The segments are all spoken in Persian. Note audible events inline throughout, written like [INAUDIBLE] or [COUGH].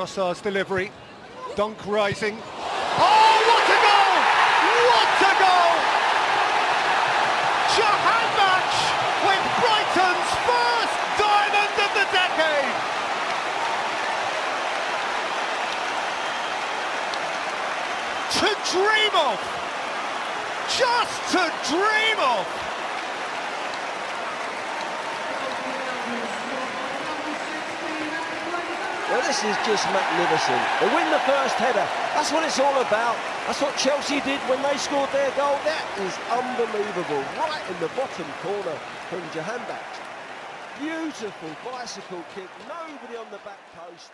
Rossard's delivery. Dunk rising. Oh, what a goal! What a goal! Jahan match with Brighton's first diamond of the decade. To dream of. Just to dream of. This is just magnificent. They win the first header. That's what it's all about. That's what Chelsea did when they scored their goal. That is unbelievable. Right in the bottom corner from Jahanbakhsh. Beautiful bicycle kick. Nobody on the back post.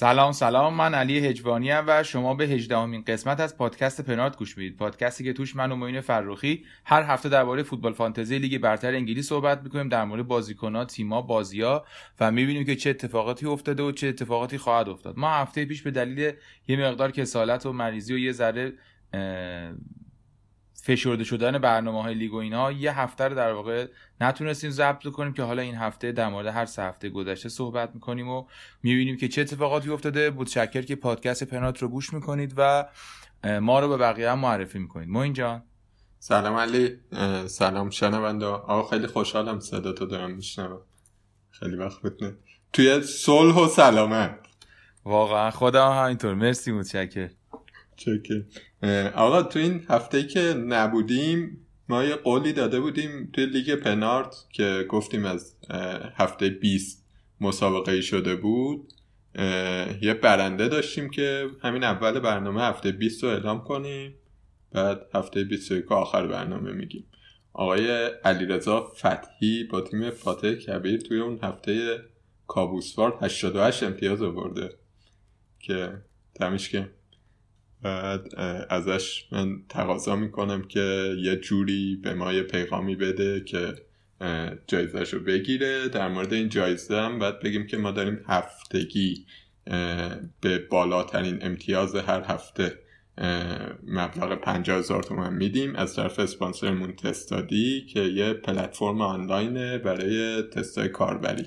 سلام سلام. من علی هجوانی ام و شما به هجدهمین قسمت از پادکست پنارت گوش می‌دید. پادکستی که توش من و معین فرخی هر هفته درباره فوتبال فانتزی لیگ برتر انگلیس صحبت می‌کنیم در مورد بازیکن‌ها تیم‌ها بازی‌ها و می‌بینیم که چه اتفاقاتی افتاده و چه اتفاقاتی خواهد افتاد. ما هفته پیش به دلیل یه مقدار کسالت و مریضی و یه ذره فشرده شدن برنامه های لیگ و اینها یه هفته رو در واقع نتونستیم ضبط کنیم که حالا این هفته در مورد هر سه هفته گذشته صحبت می‌کنیم و می‌بینیم که چه اتفاقاتی افتاده. متشکر که پادکست پنات رو گوش می‌کنید و ما رو به بقیه هم معرفی می‌کنید. موین جان. سلام علی. سلام شنونده. آقا خیلی خوشحالم صدا تو دارم میشنوم. خیلی وقت بود توی صلح و سلامت. واقعا خدا هم همینطور. مرسی متشکر اه، آقا تو این هفته که نبودیم ما یه قولی داده بودیم توی لیگ پنارت که گفتیم از هفته 20 مسابقه شده بود. یه برنده داشتیم که همین اول برنامه هفته 20 رو اعلام کنیم بعد هفته 21 آخر برنامه میگیم. آقای علیرضا فتحی با تیم فاتح کبیر توی اون هفته کابوسوار 88 امتیاز آورده که دمش که بعد ازش من تقاضا می‌کنم که یه جوری به ما یه پیغامی بده که اه، جایزش رو بگیره. در مورد این جایزه هم باید بگیم که ما داریم هفتگی به بالاترین امتیاز هر هفته مبلغ 50 هزار تومن میدیم. از طرف اسپانسرمون تستادی که یه پلتفرم آنلاینه برای تستای کاربری.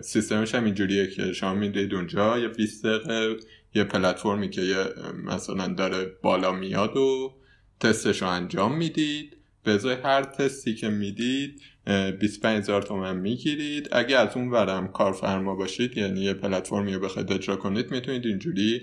سیستمش هم اینجوریه که شما میرید اونجا یه 20 دقیقه یه پلتفرمی که یه مثلا داره بالا میاد و تستش رو انجام می‌دید. به ازای هر تستی که می‌دید اه، 25 هزار تومن می‌گیرید. اگه از اون ورم کارفرما باشید یعنی یه پلتفرمی رو بخواید اجرا کنید می‌تونید اینجوری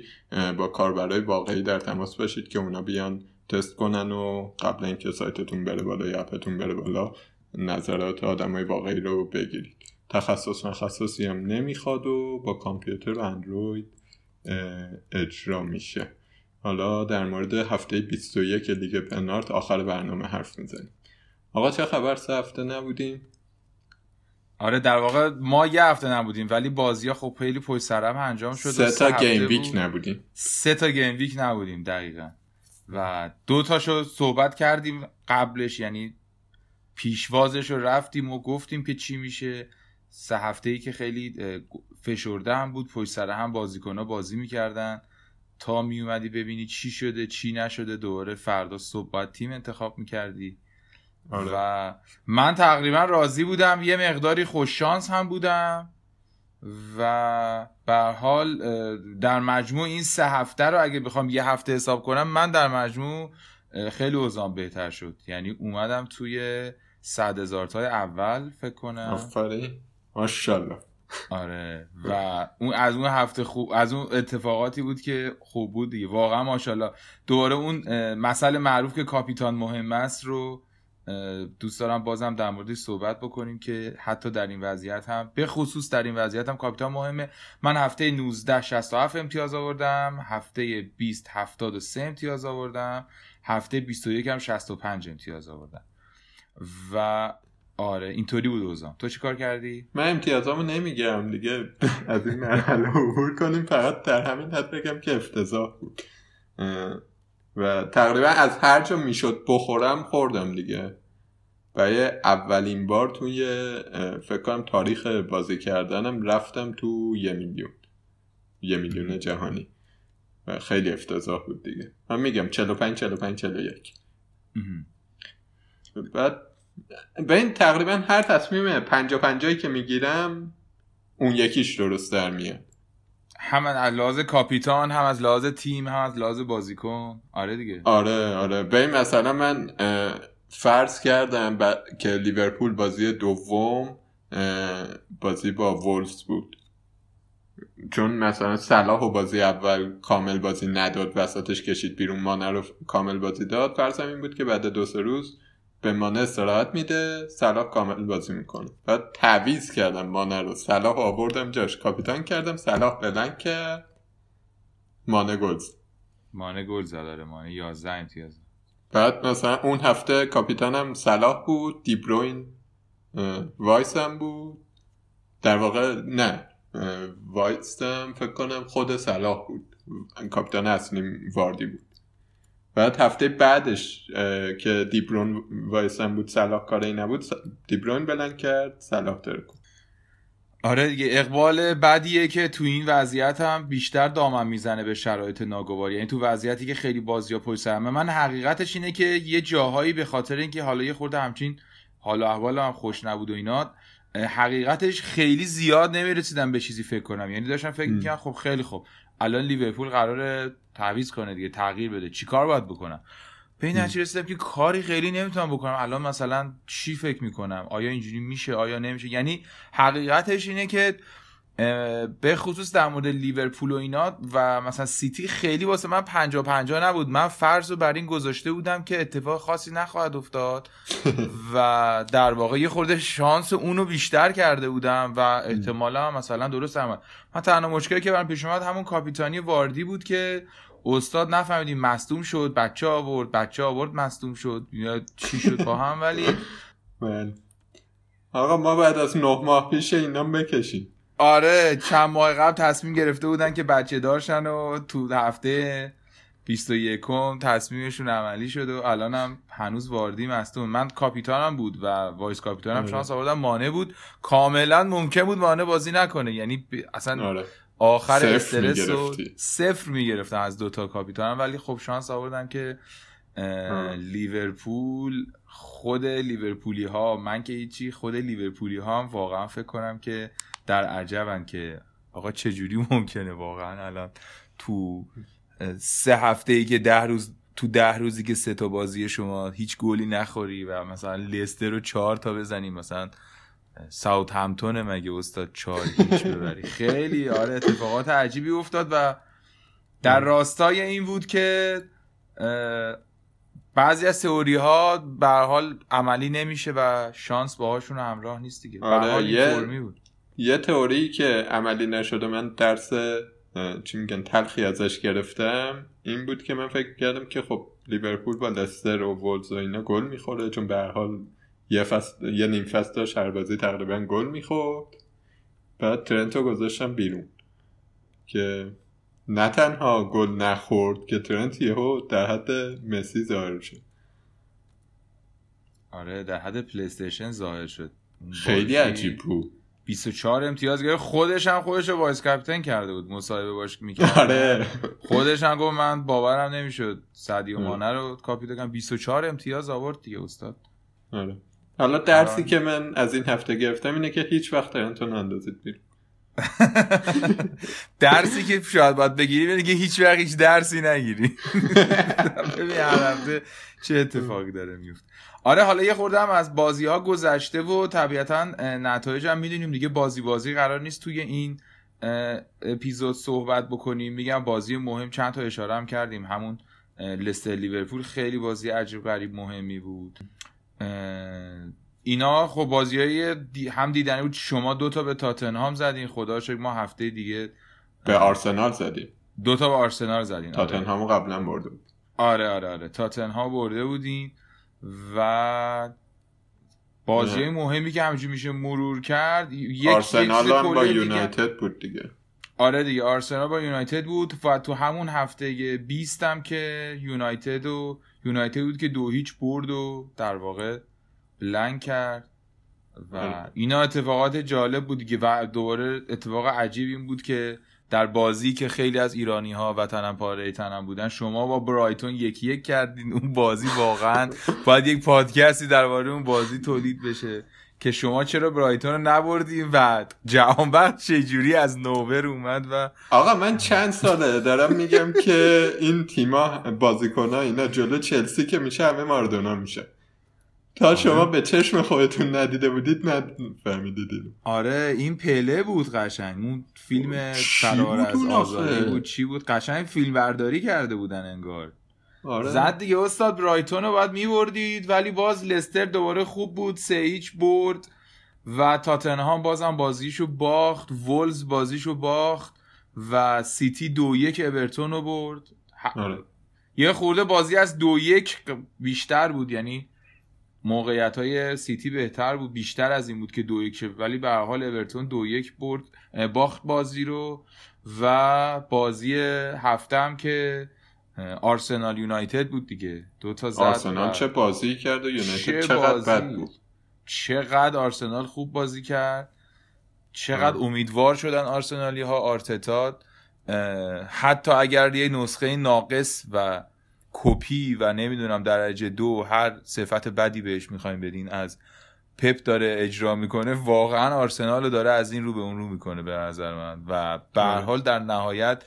با کاربرای واقعی در تماس باشید که اونا بیان تست کنن و قبل اینکه سایتتون بره بالا یا اپتون بره بالا نظرات آدمای واقعی رو بگیرید. تخصص مخصصی هم نمی‌خواد و با کامپیوتر و اندروید اجرا میشه. حالا در مورد هفته 21 لیگ پنارت آخر برنامه حرف می‌زنیم. آقا چه خبر؟ سه هفته نبودیم؟ آره در واقع ما یه هفته نبودیم ولی بازی ها خب خیلی پشت سر هم انجام شد سه تا game week بود. نبودیم. سه تا game week نبودیم دقیقا. و دو تاشو صحبت کردیم قبلش یعنی پیشوازش رو رفتیم و گفتیم که چی میشه. سه هفته ای که خیلی فشرده هم بود پشت سر هم بازیکن بازی می‌کردن. تا میومدی ببینی چی شده چی نشده دوباره فردا صبح باید تیم انتخاب می‌کردی. آره. و من تقریبا راضی بودم یه مقداری خوششانس هم بودم. و به حال در مجموع این سه هفته رو اگه بخوام یه هفته حساب کنم من در مجموع خیلی اوضاع بهتر شد. یعنی اومدم توی صد هزار تای اول فکر کنم. آفرین. ماشاءالله. آره. و اون از اون هفته خوب از اون اتفاقاتی بود که خوب بود دیگه. واقعا ماشاءالله. دوباره اون مسئله معروف که کاپیتان مهم است رو دوست دارم بازم در موردش صحبت بکنیم که حتی در این وضعیت هم به خصوص در این وضعیت هم کاپیتان مهمه. من هفته 19 67 امتیاز آوردم. هفته 20 73 امتیاز آوردم. هفته 21 هم 65 امتیاز آوردم. و آره اینطوری بود اوزام تو چی کار کردی؟ من امتیازامو نمیگم دیگه. [LAUGHS] از این مرحله عبور کنیم فقط در همین حد بگم که افتضاح بود. و تقریبا از هر جا می‌شد بخورم خوردم دیگه. برای اولین بار توی فکر کنم تاریخ بازی کردنم رفتم تو یه میلیون. یه میلیون جهانی. و خیلی افتضاح بود دیگه. من میگم 45 45 41 مهم. بعد به این تقریبا هر تصمیم پنجا پنجایی که می‌گیرم اون یکیش درست در میاد. هم از لحاظ کاپیتان هم از لحاظ تیم هم از لحاظ بازیکن. آره دیگه. آره آره. به این مثلا من فرض کردم ب... که لیورپول بازی دوم بازی با وولفز بود. چون مثلا صلاح و بازی اول کامل بازی نداد وسطش کشید بیرون مانه رو کامل بازی داد. فرضم این بود که بعد دو سه روز به مانه استراحت میده صلاح کامل بازی می‌کنه. بعد تعویض کردم مانه رو. صلاح آوردم جاش. کاپیتان کردم صلاح blank کرد مانه گل. مانه گل زد آره. مانه 11 امتیاز بعد مثلا اون هفته کاپیتانم صلاح بود دیبروین vice هم بود. در واقع نه اه، vice م فکر کنم خود صلاح بود. کاپیتان اصلی واردی بود. بعد هفته بعدش که دیبرون وایسم بود صلاح کاری نبود دیبروین بلند کرد صلاح ترکون آره دیگه اقبال بدیه که تو این وضعیت هم بیشتر دامن می‌زنه به شرایط ناگواری. یعنی تو وضعیتی که خیلی بازی ها پشت سرمه من حقیقتش اینه که یه جاهایی به خاطر اینکه حالا یه خورده همچین حال احوال هم خوش نبود و اینا حقیقتش خیلی زیاد نمی‌رسیدم به چیزی فکر کنم. یعنی داشتم فکر می‌کنم خب خیلی خوب. الان لیورپول قراره تعویض کنه دیگه تغییر بده. چیکار باید بکنم؟ به این نتیجه رسیدم که کاری خیلی نمی‌تونم بکنم. الان مثلا چی فکر می‌کنم؟ آیا اینجوری میشه؟ آیا نمیشه؟ یعنی حقیقتش اینه که به خصوص در مورد لیورپول و اینا و مثلا سیتی خیلی واسه من پنجا پنجا نبود. من فرض رو بر این گذاشته بودم که اتفاق خاصی نخواهد افتاد [LAUGHS] و در واقع یه خورده شانس اونو بیشتر کرده بودم و احتمالا مثلا درست هم من تنها مشکلی که برام پیش اومد همون کاپیتانی واردی بود که استاد نفهمیدیم مصدوم شد بچه آورد بچه آورد مصدوم شد. یا چی شد با هم ولی [LAUGHS] بله. آقا ما بعد از نه ماه پیش اینا بکشیم. آره چند ماه قبل تصمیم گرفته بودن که بچه دارشن و تو هفته 21 تصمیمشون عملی شد و الان هم هنوز واردی مصدوم من کاپیتانم بود و vice captain م آره. شانس آوردم مانه بود کاملا ممکن بود مانع بازی نکنه یعنی ب- اصلا آره آخر استرس و می‌گرفتی. صفر می‌گرفتم از دوتا کاپیتانم ولی خب شانس آوردم که. لیورپول خود لیورپولی ها من که هیچی خود لیورپولی ها هم واقعا فکر کنم که در عجبن که آقا چجوری [LAUGHS] ممکنه واقعا الان تو سه هفته ای که ده روز تو ده روزی که سه تا بازی شما هیچ گلی نخوری و مثلا لستر رو چهار تا بزنی مثلا ساوت همتونه مگه استاد چهار هیچ ببری؟ [LAUGHS] خیلی آره اتفاقات عجیبی افتاد و در راستای این بود که بعضی از تئوری ها به حال عملی نمیشه و شانس باهاشون همراه نیست دیگه. آره، یه- فرمی بود. یه تئوری که عملی نشده من درس چی میگن تلخی ازش گرفتم این بود که من فکر کردم که خب لیورپول با لستر و وولز و اینا گل می‌خوره چون به حال یه فصل یه نیم فصل داشت هر بازی تقریبا گل می‌خورد. بعد ترنتو گذاشتم بیرون که نه تنها گل نخورد که ترنت یهو در حد مسی ظاهر شد. آره در حد پلی استیشن ظاهر شد. خیلی عجیب بود. 24 امتیاز گرفت. خودش هم خودش رو vice captain کرده بود مصاحبه باش می‌کرد. آره. خودش هم گفت من باورم نمی‌شد. سادیو آره. مانه رو کاپیتان کردم 24 امتیاز آورد دیگه استاد. آره. حالا درسی آره. که من از این هفته گرفتم اینه که هیچ وقت ترنتو نندازید بیرون. [LAUGHS] درسی که شاید باید بگیری اینه که هیچ وقت هیچ درسی نگیری [LAUGHS] ببین هر هفته چه اتفاقی داره میفته آره حالا یه خورده هم از بازی ها گذشته و طبیعتا نتایج هم می‌دونیم دیگه. بازی بازی قرار نیست توی این اپیزود صحبت بکنیم. میگم بازی مهم چند تا اشاره هم کردیم. همون لستر لیورپول خیلی بازی عجیب غریب مهمی بود. اینا خب بازی های هم دیدنی بود. شما دوتا به تاتنهام زدین. خدا شکر ما هفته دیگه به آرسنال زدیم. دوتا به آرسنال زدین. آره. تاتنهامو قبلا برده بود. آره آره آره. تاتنهام برده بودین. و بازی. مهمی که همچین میشه مرور کرد یک آرسنال هم با یونایتد بود دیگه آره دیگه آرسنال با یونایتد بود و تو همون هفته 20 هم که یونایتد و یونایتد بود که دو هیچ برد و در واقع بلنگ کرد و آره. اینا اتفاقات جالب بود دیگه و دوباره اتفاق عجیب این بود که در بازی که خیلی از ایرانی ها وطنم پاره تنم بودن شما با برایتون یکی یک کردین. اون بازی واقعا باید یک پادکستی درباره اون بازی تولید بشه که شما چرا برایتون رو نبردین و جهان بخش چجوری از نوبر اومد و آقا من چند ساله دارم میگم که این تیما بازیکن ها اینا جلو چلسی که میشه همه ماردونا میشه تا شما به چشم خودتون ندیده بودید نفهمیدید. آره این پله بود قشنگ. اون فیلم فرار بود از آزادی؟ بود؟ چی بود؟ قشنگ فیلم برداری کرده بودن انگار. آره. زد دیگه استاد برایتون رو باید میبردید ولی باز لستر دوباره خوب بود سه هیچ برد و تاتنهام بازم بازیشو باخت وولز بازیشو باخت و سیتی دو یک اورتون رو برد. آره. یه خورده بازی از دو یک بیشتر بود یعنی موقعیت های سیتی بهتر بود بیشتر از این بود که دو یک شه. ولی به هر حال اورتون دو یک برد باخت بازی رو و بازی هفته هم که آرسنال یونایتد بود دیگه. دو تا زد آرسنال و چه بازی کرد و چه یونایتد چقدر بازی. بد بود؟ چقدر آرسنال خوب بازی کرد. چقدر آره. امیدوار شدن آرسنالی ها آرتتا حتی اگر یه نسخه ناقص و کپی و نمی‌دونم درجه دو هر صفت بدی بهش می‌خوایم بدین از پپ داره اجرا می‌کنه واقعا آرسنال داره از این رو به اون رو می‌کنه به نظر من و به. حال در نهایت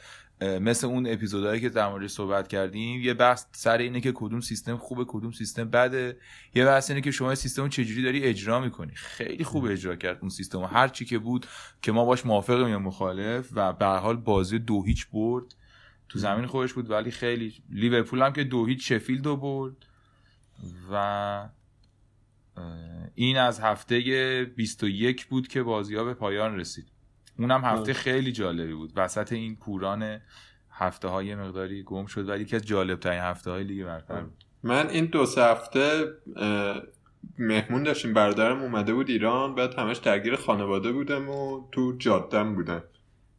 مثل اون اپیزودهایی که در موردش صحبت کردیم یه بحث سر اینه که کدوم سیستم خوبه کدوم سیستم بده یه بحث اینه که شما سیستم چجوری داری اجرا می‌کنی خیلی خوب اجرا کرد اون سیستم. هر چی که بود که ما باش موافقیم یا مخالف و به حال بازی دو هیچ برد تو زمین خودش بود ولی خیلی لیورپول هم که دو هیچ شفیلد رو برد و این از هفته 21 بود که بازی ها به پایان رسید. اونم هفته خیلی جالبی بود. وسط این کوران هفته های مقداری گم شد ولی یکی از جالب ترین هفته های لیگ برتر بود. من این دو سه هفته مهمون داشتیم برادرم اومده بود ایران بعد همش درگیر خانواده بودم و تو جادم بودم.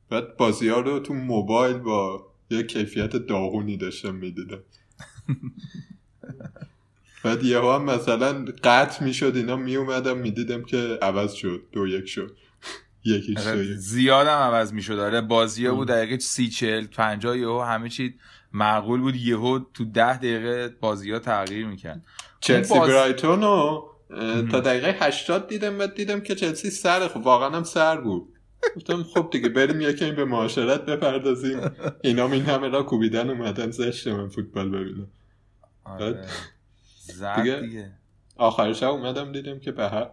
بعد بازی ها رو تو موبایل با یه کیفیت داغونی داشتم می‌دیدم. بعد یه هم مثلا قطع می‌شد اینا میومدم می‌دیدم که عوض شد دو یک شد. [LAUGHS] یکیش دو آره، زیادم عوض می شد آره بازی. بود دقیقه سی چل پنجاه یهو همه چی معقول بود. یهو تو ده دقیقه بازی ها تغییر می‌کرد. چلسی باز- برایتون رو. تا دقیقه 80 دیدم بعد دیدم که چلسی سر واقعا هم سر بود. گفتم خب دیگه بریم یکم به معاشرت بپردازیم. اینا این همه را کوبیدن اومدن زشت من فوتبال ببینم. آره. دیگه- دیگه. آخر شب اومدم دیدم که به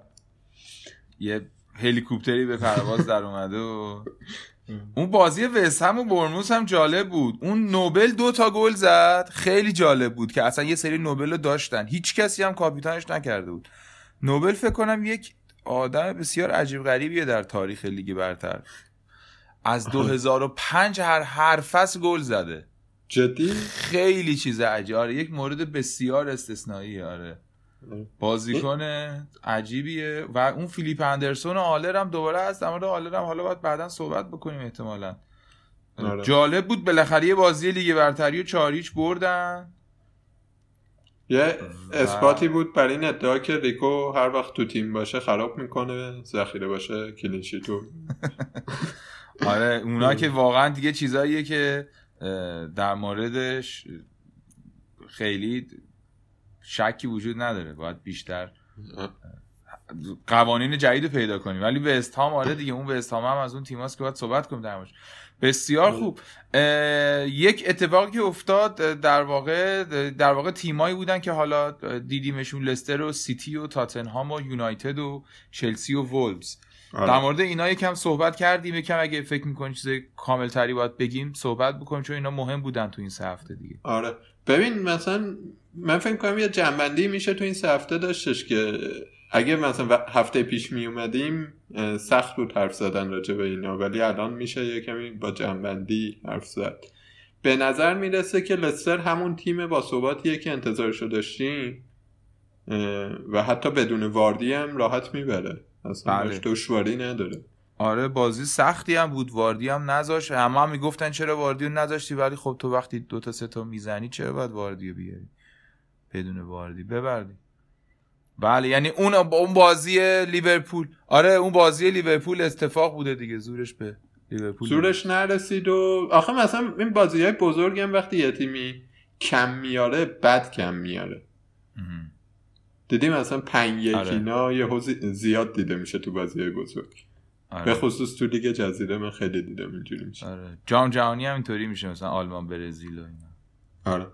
یه هلیکوپتری به پرواز در اومده و [LAUGHS] اون بازی وسهم و برموس هم جالب بود. اون نوبل دو تا گل زد. خیلی جالب بود که اصلا یه سری نوبل رو داشتن. هیچ کسی هم کاپیتانش نکرده بود. نوبل فکر کنم یک آدم بسیار عجیب غریبیه در تاریخ لیگ برتر. از 2005 هر هر فصل گل زده. جدی؟ خیلی چیز عجیب. آره یک مورد بسیار استثنایی آره. بازیکن عجیبیه و اون فیلیپ اندرسون و آلر هم دوباره هست. در مورد آلر هم حالا باید بعدا صحبت بکنیم احتمالا. آره. جالب بود بالاخره یه بازی لیگ برتری و چار هیچ بردن. یه اثباتی بود برای این ادعا که ریکو هر وقت تو تیم باشه خراب می‌کنه ذخیره باشه clean sheet و [LAUGHS] آره اونا که واقعا دیگه چیزاییه که در موردش خیلی شکی وجود نداره. باید بیشتر قوانین جدید رو پیدا کنیم. ولی وست هام آره دیگه اون وست هام هم از اون تیماست که باید صحبت کنیم در موردش. بسیار خوب. اه، یک اتفاقی که افتاد در واقع در واقع تیمایی بودن که حالا دیدیمشون لستر و سیتی و تاتنهام و یونایتد و چلسی و وولفز. آره. در مورد اینا یکم صحبت کردیم یکم اگه فکر می‌کنی چیز کامل تری باید بگیم صحبت بکنیم چون اینا مهم بودن تو این سه هفته دیگه. آره. ببین مثلا من فکر کنم یه جنبندی میشه تو این سه هفته داشتش که اگه مثلا هفته پیش می اومدیم اه، سخت بود حرف زدن راجع به اینا ولی الان میشه یه کمی با جنبندی حرف زد. به نظر می‌رسه که لستر همون تیم با ثباتیه که انتظارشو داشتیم و حتی بدون واردی هم راحت می‌بره. اصلا بله. دشواری نداره. آره بازی سختی هم بود واردی هم نذاشت. همه هم می‌گفتن چرا واردی رو نذاشتی ولی خب تو وقتی دو تا سه تا می‌زنی چرا باید واردی رو بیاری؟ بدون واردی. ببردی. بله یعنی اون اون بازی لیورپول. آره اون بازی لیورپول اتفاق بوده دیگه زورش به لیورپول زورش نرسید و آخه مثلا این بازی های بزرگ هم وقتی یه تیمی کم میاره بد کم میاره. دیدیم مثلا پنج یک آره. یه زیاد دیده میشه تو بازی های بزرگ به آره. خصوص تو لیگ جزیره من خیلی دیدم اینجوری میشه. آره. جام جهانی هم اینطوری میشه مثلا آلمان برزیل و اینا. آره.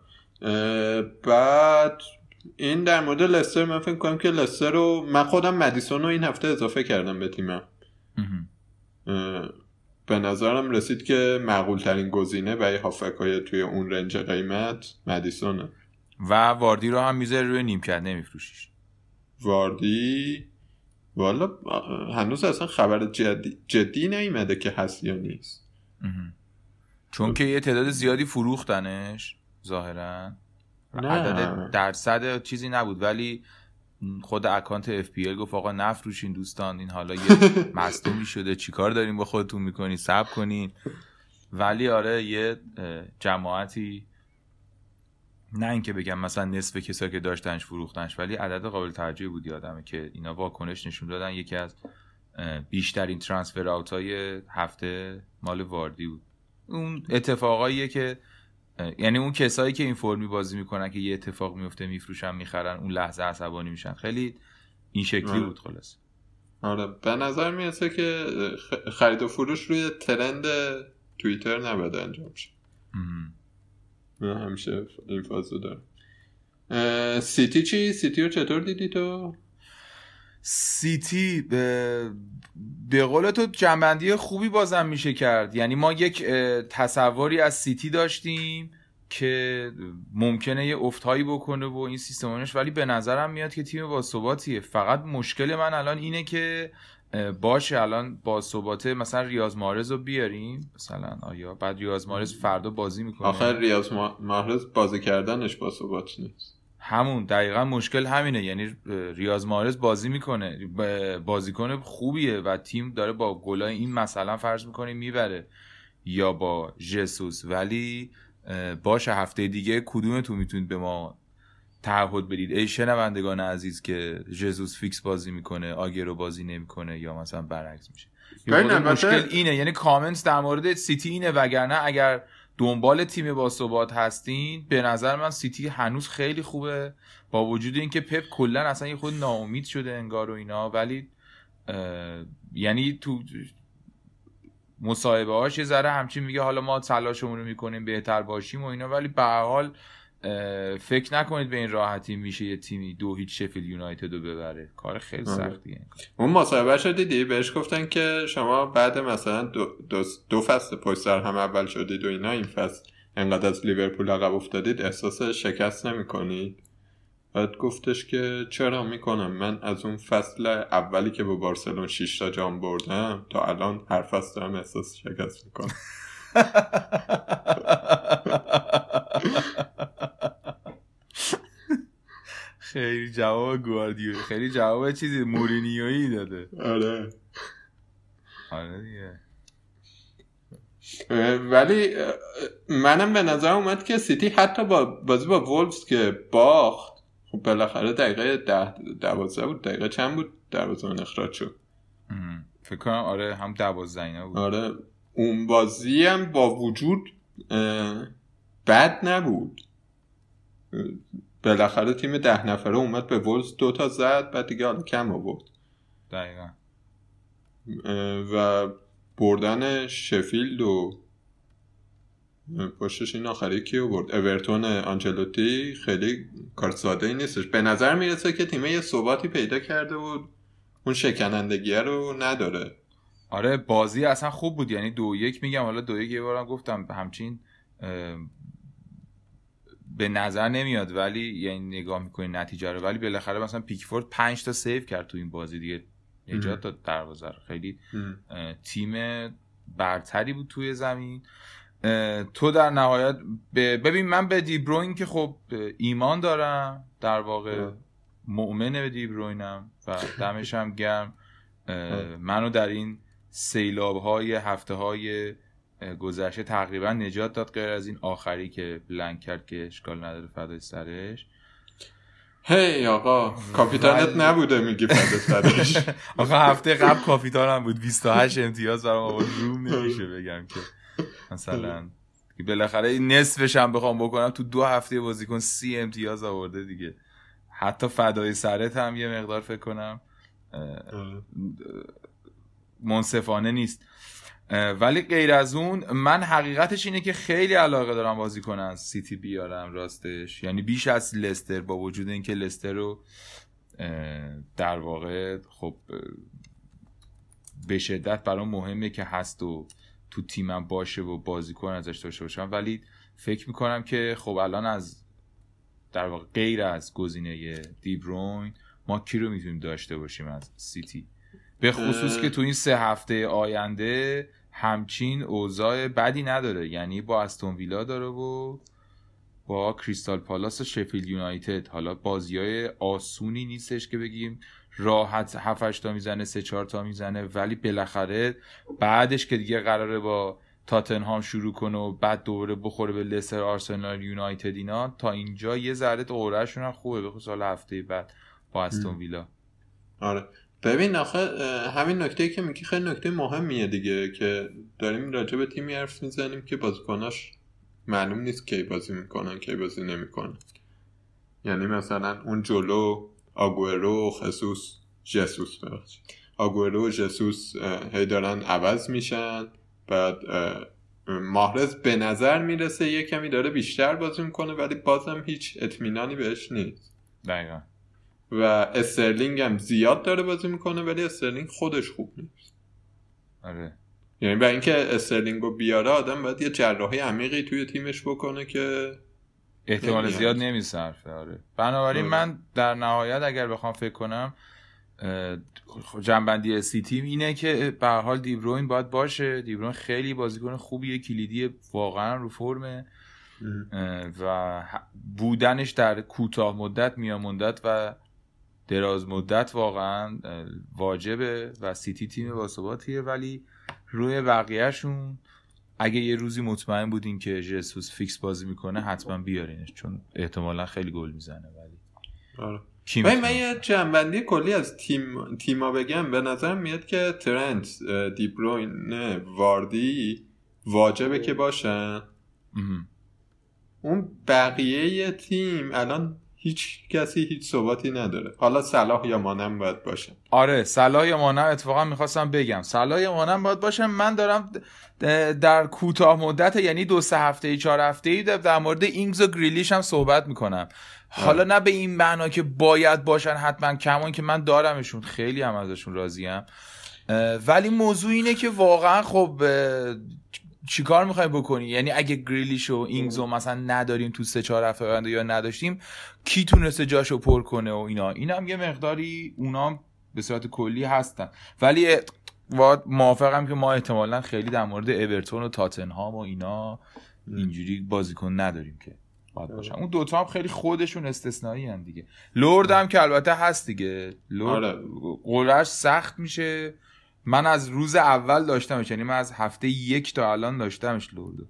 بعد این در مورد لستر من فکر کنم که لستر رو من خودم مدیسون رو این هفته اضافه کردم به تیمم. به نظرم رسید که معقول ترین گزینه برای هافک های توی اون رنج قیمت مدیسونه. و واردی رو هم می‌ذاره روی نیمکت نمیفروشیش. واردی؟ والا هنوز اصلا خبر جدی, جدی نیومده که هست یا نیست. چون که یه تعداد زیادی فروختنش ظاهرا. عدد درصد چیزی نبود. ولی خود اکانت FPL گفت آقا نفروشین دوستان این حالا یه [LAUGHS] مصدومی شده چیکار داریم با خودتون می‌کنین؟ صبر کنین. ولی آره یه جماعتی نه اینکه بگم مثلا نصف کسایی که داشتنش فروختنش ولی عدد قابل توجهی بود یادمه که اینا واکنش نشون دادن. یکی از بیشترین ترانسفر آوت های هفته مال واردی بود. اون اتفاقاییه که یعنی اون کسایی که این فرمی بازی می‌کنن که یه اتفاق میفته میفروشن می‌خرن اون لحظه عصبانی میشن خیلی این شکلی آره. بود خلاص آره به نظر می‌رسه که خرید و فروش روی ترند توییتر نباید انجام شه همیشه این فازو دارم سیتی چی؟ سیتی رو چطور دیدی تو؟ سیتی به, به قول تو جمع‌بندی خوبی بازم میشه کرد. یعنی ما یک تصوری از سیتی داشتیم که ممکنه یه افتهایی بکنه و این سیستمانش ولی به نظرم میاد که تیم با ثباتیه فقط مشکل من الان اینه که باشه الان با ثباته مثلا ریاض مارز رو بیاریم. مثلا آیا بعد ریاض مارز فردا بازی می‌کنه؟ آخر ریاض ما- محرز بازی کردنش با ثبات نیست. همون دقیقا مشکل همینه. یعنی ریاض مارز بازی می‌کنه. بازیکن خوبیه و تیم داره با گلای این مثلا فرض می‌کنه می‌بره. یا با ژسوس ولی باشه هفته دیگه کدومتون می‌تونید به ما تعهد بدید؟ ای شنوندگان عزیز که ژسوس فیکس بازی می‌کنه آگرو بازی نمی‌کنه یا مثلا برعکس میشه. مشکل اینه. یعنی کامنت در مورد سیتی اینه وگرنه اگر دنبال تیم با ثبات هستین به نظر من سیتی هنوز خیلی خوبه. با وجود اینکه پپ کلا اصلا یه خود ناامید شده انگار و اینا ولی یعنی تو مصاحبه هاش یه ذره همچین میگه حالا ما تلاشمون رو می‌کنیم بهتر باشیم و اینا ولی به حال فکر نکنید به این راحتی میشه یه تیمی دو هیچ شفیل یونایتد رو ببره. کار خیلی آره. سختیه اون مصاحبهش رو دیدی؟ بهش گفتن که شما بعد مثلا دو, دو, دو فصل پشت سر هم اول شدید و اینا این فصل انقدر از لیورپول عقب افتادید احساس شکست نمی‌کنید. بعد گفتش که چرا می‌کنم؟ من از اون فصل اولی که با بارسلون 6 تا جام بردم تا الان هر فصل دارم احساس شکست می‌کنم. [LAUGHS] خیلی جواب گواردیولا خیلی جواب چیزی مورینیویی داده. آره. آره دیگه. ولی منم به نظر اومد که سیتی حتی با بازی با وولفز که باخت خب بالاخره دقیقه ده دوازده بود دقیقه چند بود دروازه اخراج شد. فکر کنم آره هم دوازده اینا بود. آره. اون بازی هم با وجود بد نبود. بالاخره تیم ده نفره اومد به وولز دو تا زد بعد دیگه حالا کم آورد. دقیقا. و بردن شفیلد و پشتش این آخری کیو برد اورتون آنچلوتی خیلی کار ساده ای نیستش. به نظر می‌رسه که تیم یه ثباتی پیدا کرده و اون شکنندگیه رو نداره. آره بازی اصلا خوب بود. یعنی دو یک میگم. حالا دو یک یه بارم گفتم. همچین به نظر نمیاد ولی یعنی نگاه می‌کنی نتیجه رو. ولی بالاخره مثلا پیکفورد 5 تا save کرد تو این بازی دیگه. نجات داد دروازه رو. خیلی تیم برتری بود توی زمین. تو در نهایت ببین من به دیبروین که خب ایمان دارم. در واقع. مؤمن به دیبروینم و [LAUGHS] دمش هم گرم منو در این سیلاب های هفته های گذشته تقریبا نجات داد غیر از این آخری که بلنک کرد که اشکال نداره فدای سرش. هی آقا کاپیتانت نبوده میگی فدا سرش. [LAUGHS] آقا هفته قبل کاپیتانم بود 28 امتیاز برام آورد. روم نمیشه بگم که. مثلا بالاخره این نصفش هم بخوام بکنم تو دو هفته بازیکن سی امتیاز آورده دیگه. حتی فدای سرت هم یه مقدار فکر کنم منصفانه نیست. ولی غیر از اون من حقیقتش اینه که خیلی علاقه دارم بازی کنم سیتی بیارم راستش. یعنی بیش از لستر با وجود اینکه لستر رو در واقع خب به شدت برام مهمه که هست و تو تیمم باشه و بازیکن ازش داشته باشم. ولی فکر می‌کنم که خب الان از در واقع غیر از گزینه دیبروین ما کی رو می‌تونیم داشته باشیم از سیتی؟ به خصوص اه. که تو این سه هفته آینده همچین اوضاع بدی نداره. یعنی با استون ویلا داره و با کریستال پالاس و شفیلد یونایتد. حالا بازی های آسونی نیستش که بگیم راحت 7 تا می‌زنه 3 4 تا می‌زنه ولی بالاخره بعدش که دیگه قراره با تاتنهام شروع کنه و بعد دوباره بخوره به لستر آرسنال یونایتد اینا تا اینجا یه ذره هم خوبه به خصوص حالا هفته بعد با استون ویلا. آره. ببین آخه همین نکته که میگی خیلی نکته مهمیه دیگه که داریم راجع به تیمی حرف می‌زنیم که بازیکناش معلوم نیست کی بازی می‌کنن کی بازی نمی‌کنن. یعنی مثلا اون جلو آگورو خصوص جسوس ببخشید. آگورو و جسوس هی دارن عوض میشن بعد اه، ماهرز به نظر می‌رسه یه کمی داره بیشتر بازی می‌کنه ولی بازم هیچ اطمینانی بهش نیست. دقیقا. و استرلینگ هم زیاد داره بازی می‌کنه ولی استرلینگ خودش خوب نیست. آره. یعنی برای اینکه استرلینگ رو بیاره آدم باید یه جراحی عمیقی توی تیمش بکنه که احتمال نمیاد. زیاد نمیصرفه آره. بنابراین آره. من در نهایت اگر بخوام فکر کنم جمع‌بندی سیتی اینه که به حال دیبروین باید باشه. دیبروین خیلی بازیکن خوبیه کلیدی واقعا رو فرمه. و بودنش در کوتاه مدت میان مدت و دراز مدت واقعا واجبه و سیتی تیم باثباتیه ولی روی بقیهشون اگه یه روزی مطمئن بودین که جسوس فیکس بازی می‌کنه حتما بیارینش چون احتمالا خیلی گل می‌زنه ولی آره؟ من یه جنبندی کلی از تیم تیما بگم به نظر میاد که ترنت دیبروین واردی واجبه که باشن. اون بقیه تیم الان هیچ کسی هیچ ثباتی نداره. حالا صلاح یا مانم باید باشن آره صلاح یا مانم اتفاقا می‌خواستم بگم. صلاح یا مانم باید باشم من دارم در کوتاه مدت یعنی دو سه هفته ای چهار هفته ای در- مورد اینگز و گریلیش هم صحبت می‌کنم. حالا نه به این معنا که باید باشن حتما کمان که من دارمشون. خیلی هم ازشون راضیم. ولی موضوع اینه که واقعا خب چیکار می‌خوای بکنی؟ یعنی اگه گریلیش و اینگز رو مثلا نداریم تو سه چهار هفته آینده یا نداشتیم کی تونسته جاشو پر کنه و اینا؟ اینم یه مقداری اونام به صورت کلی هستن. ولی واد موافقم که ما احتمالا خیلی در مورد اورتون و تاتنهام و اینا اینجوری بازیکن نداریم که باید باشن. اون دوتا هم خیلی خودشون استثنایی هم دیگه. لورد هم که البته هست دیگه. لورد آره. سخت میشه. من از روز اول داشتمش یعنی من از هفته یک تا الان داشتمش لوردو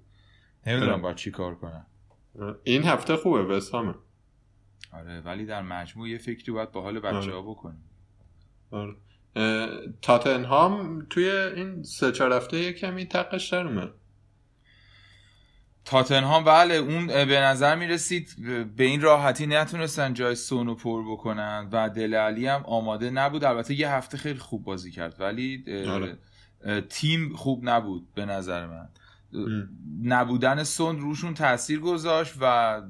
نمی‌دونم. آره. باید چی کار کنم. این هفته خوبه وسامه آره ولی در مجموع یه فکری باید با حال بچه ها بکنیم. آره. تاتنهام توی این سه چهار هفته یه کمی تقش در اومد. تاتنهام بله اون به نظر می‌رسید به این راحتی نتونستن جای سونو پر بکنن و دل علی هم آماده نبود. البته یه هفته خیلی خوب بازی کرد ولی آره. تیم خوب نبود به نظر من. ام. نبودن سون روشون تاثیر گذاشت و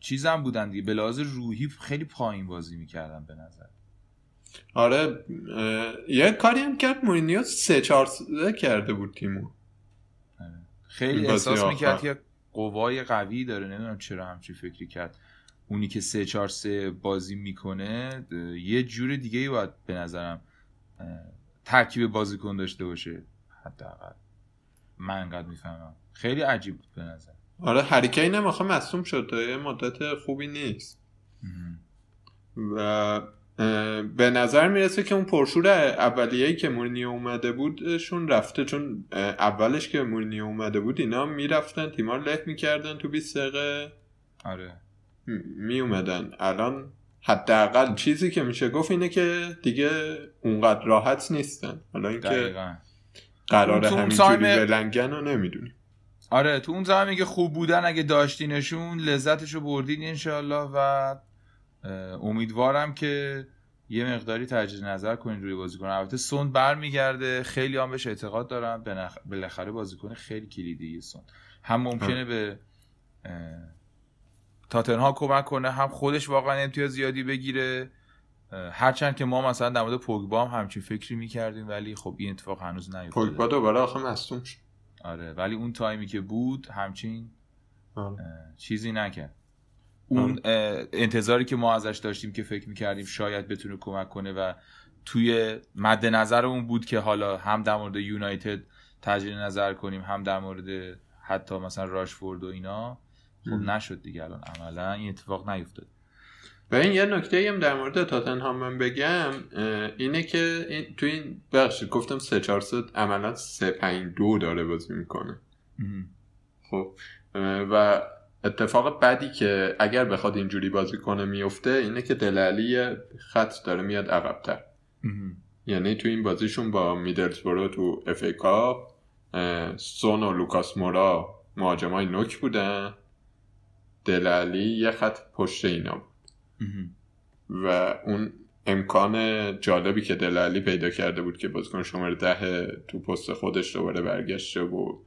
چیزم بودن دیگه. به لحاظ روحی خیلی پایین بازی می‌کردن به نظر. آره یه کاری هم کرد مورینیو سه چهار کرده بود تیمو. خیلی احساس. می‌کرد که قوای قوی داره. نمی‌دونم چرا همچی فکری کرد. اونی که سه چهار سه بازی می‌کنه یه جور دیگه ای باید به نظرم ترکیب بازیکن داشته باشه. حداقل. من انقدر می‌فهمم. خیلی عجیب بود به نظر. آره هریکین هم آخه مصوم شد. یه مدت خوبی نیست. و به نظر می‌رسه که اون پرشور اولیه‌ای که مورینیو اومده بودشون رفته چون اولش که مورینیو اومده بود اینا می‌رفتن تیما رو له می‌کردن تو 20 دقیقه. آره. می اومدن الان حداقل چیزی که میشه گفت اینه که دیگه اونقدر راحت نیستن. حالا اینکه قرار همینجوری تایم- blank ن رو نمی‌دونیم. آره تو اون زمانی که خوب بودن اگه داشتینشون لذتشو بردین انشالله و امیدوارم که یه مقداری تجدید نظر کنین روی بازیکن. البته سون برمیگرده. خیلی هم بهش اعتقاد دارم. بالاخره بازیکن خیلی کلیدی سون هم ممکنه به تاتنها کمک کنه هم خودش واقعا امتیاز زیادی بگیره. هرچند که ما مثلا در مورد پوگبا هم همچین فکری می‌کردیم ولی خب این اتفاق هنوز نیفتاده. پوگبا دوباره آخه مصدوم شد. آره ولی اون تایمی که بود همچین آره. چیزی نکرد. اون اه، انتظاری که ما ازش داشتیم که فکر می‌کردیم شاید بتونه کمک کنه و توی مد نظرمون بود که حالا هم در مورد یونایتد تجدید نظر کنیم هم در مورد حتی مثلا راشفورد و اینا. خب. نشد دیگه الان عملا. این اتفاق نیفتاد. و این یه نکته هم در مورد تاتنهام من بگم اینه که این تو این بخشی گفتم 3 4 3 عملا 3 5 2 داره بازی می‌کنه. خب و اتفاق بدی که اگر بخواد اینجوری بازی کنه میفته اینه که دل آلی خط داره میاد عقبتر. یعنی تو این بازیشون با میدلسبرو تو FA Cup سون و لوکاس مورا مهاجمای نوک بودن. دل آلی یه خط پشت اینا بود. و اون امکان جالبی که دل آلی پیدا کرده بود که بازیکن شماره ده تو پست خودش دوباره برگشته و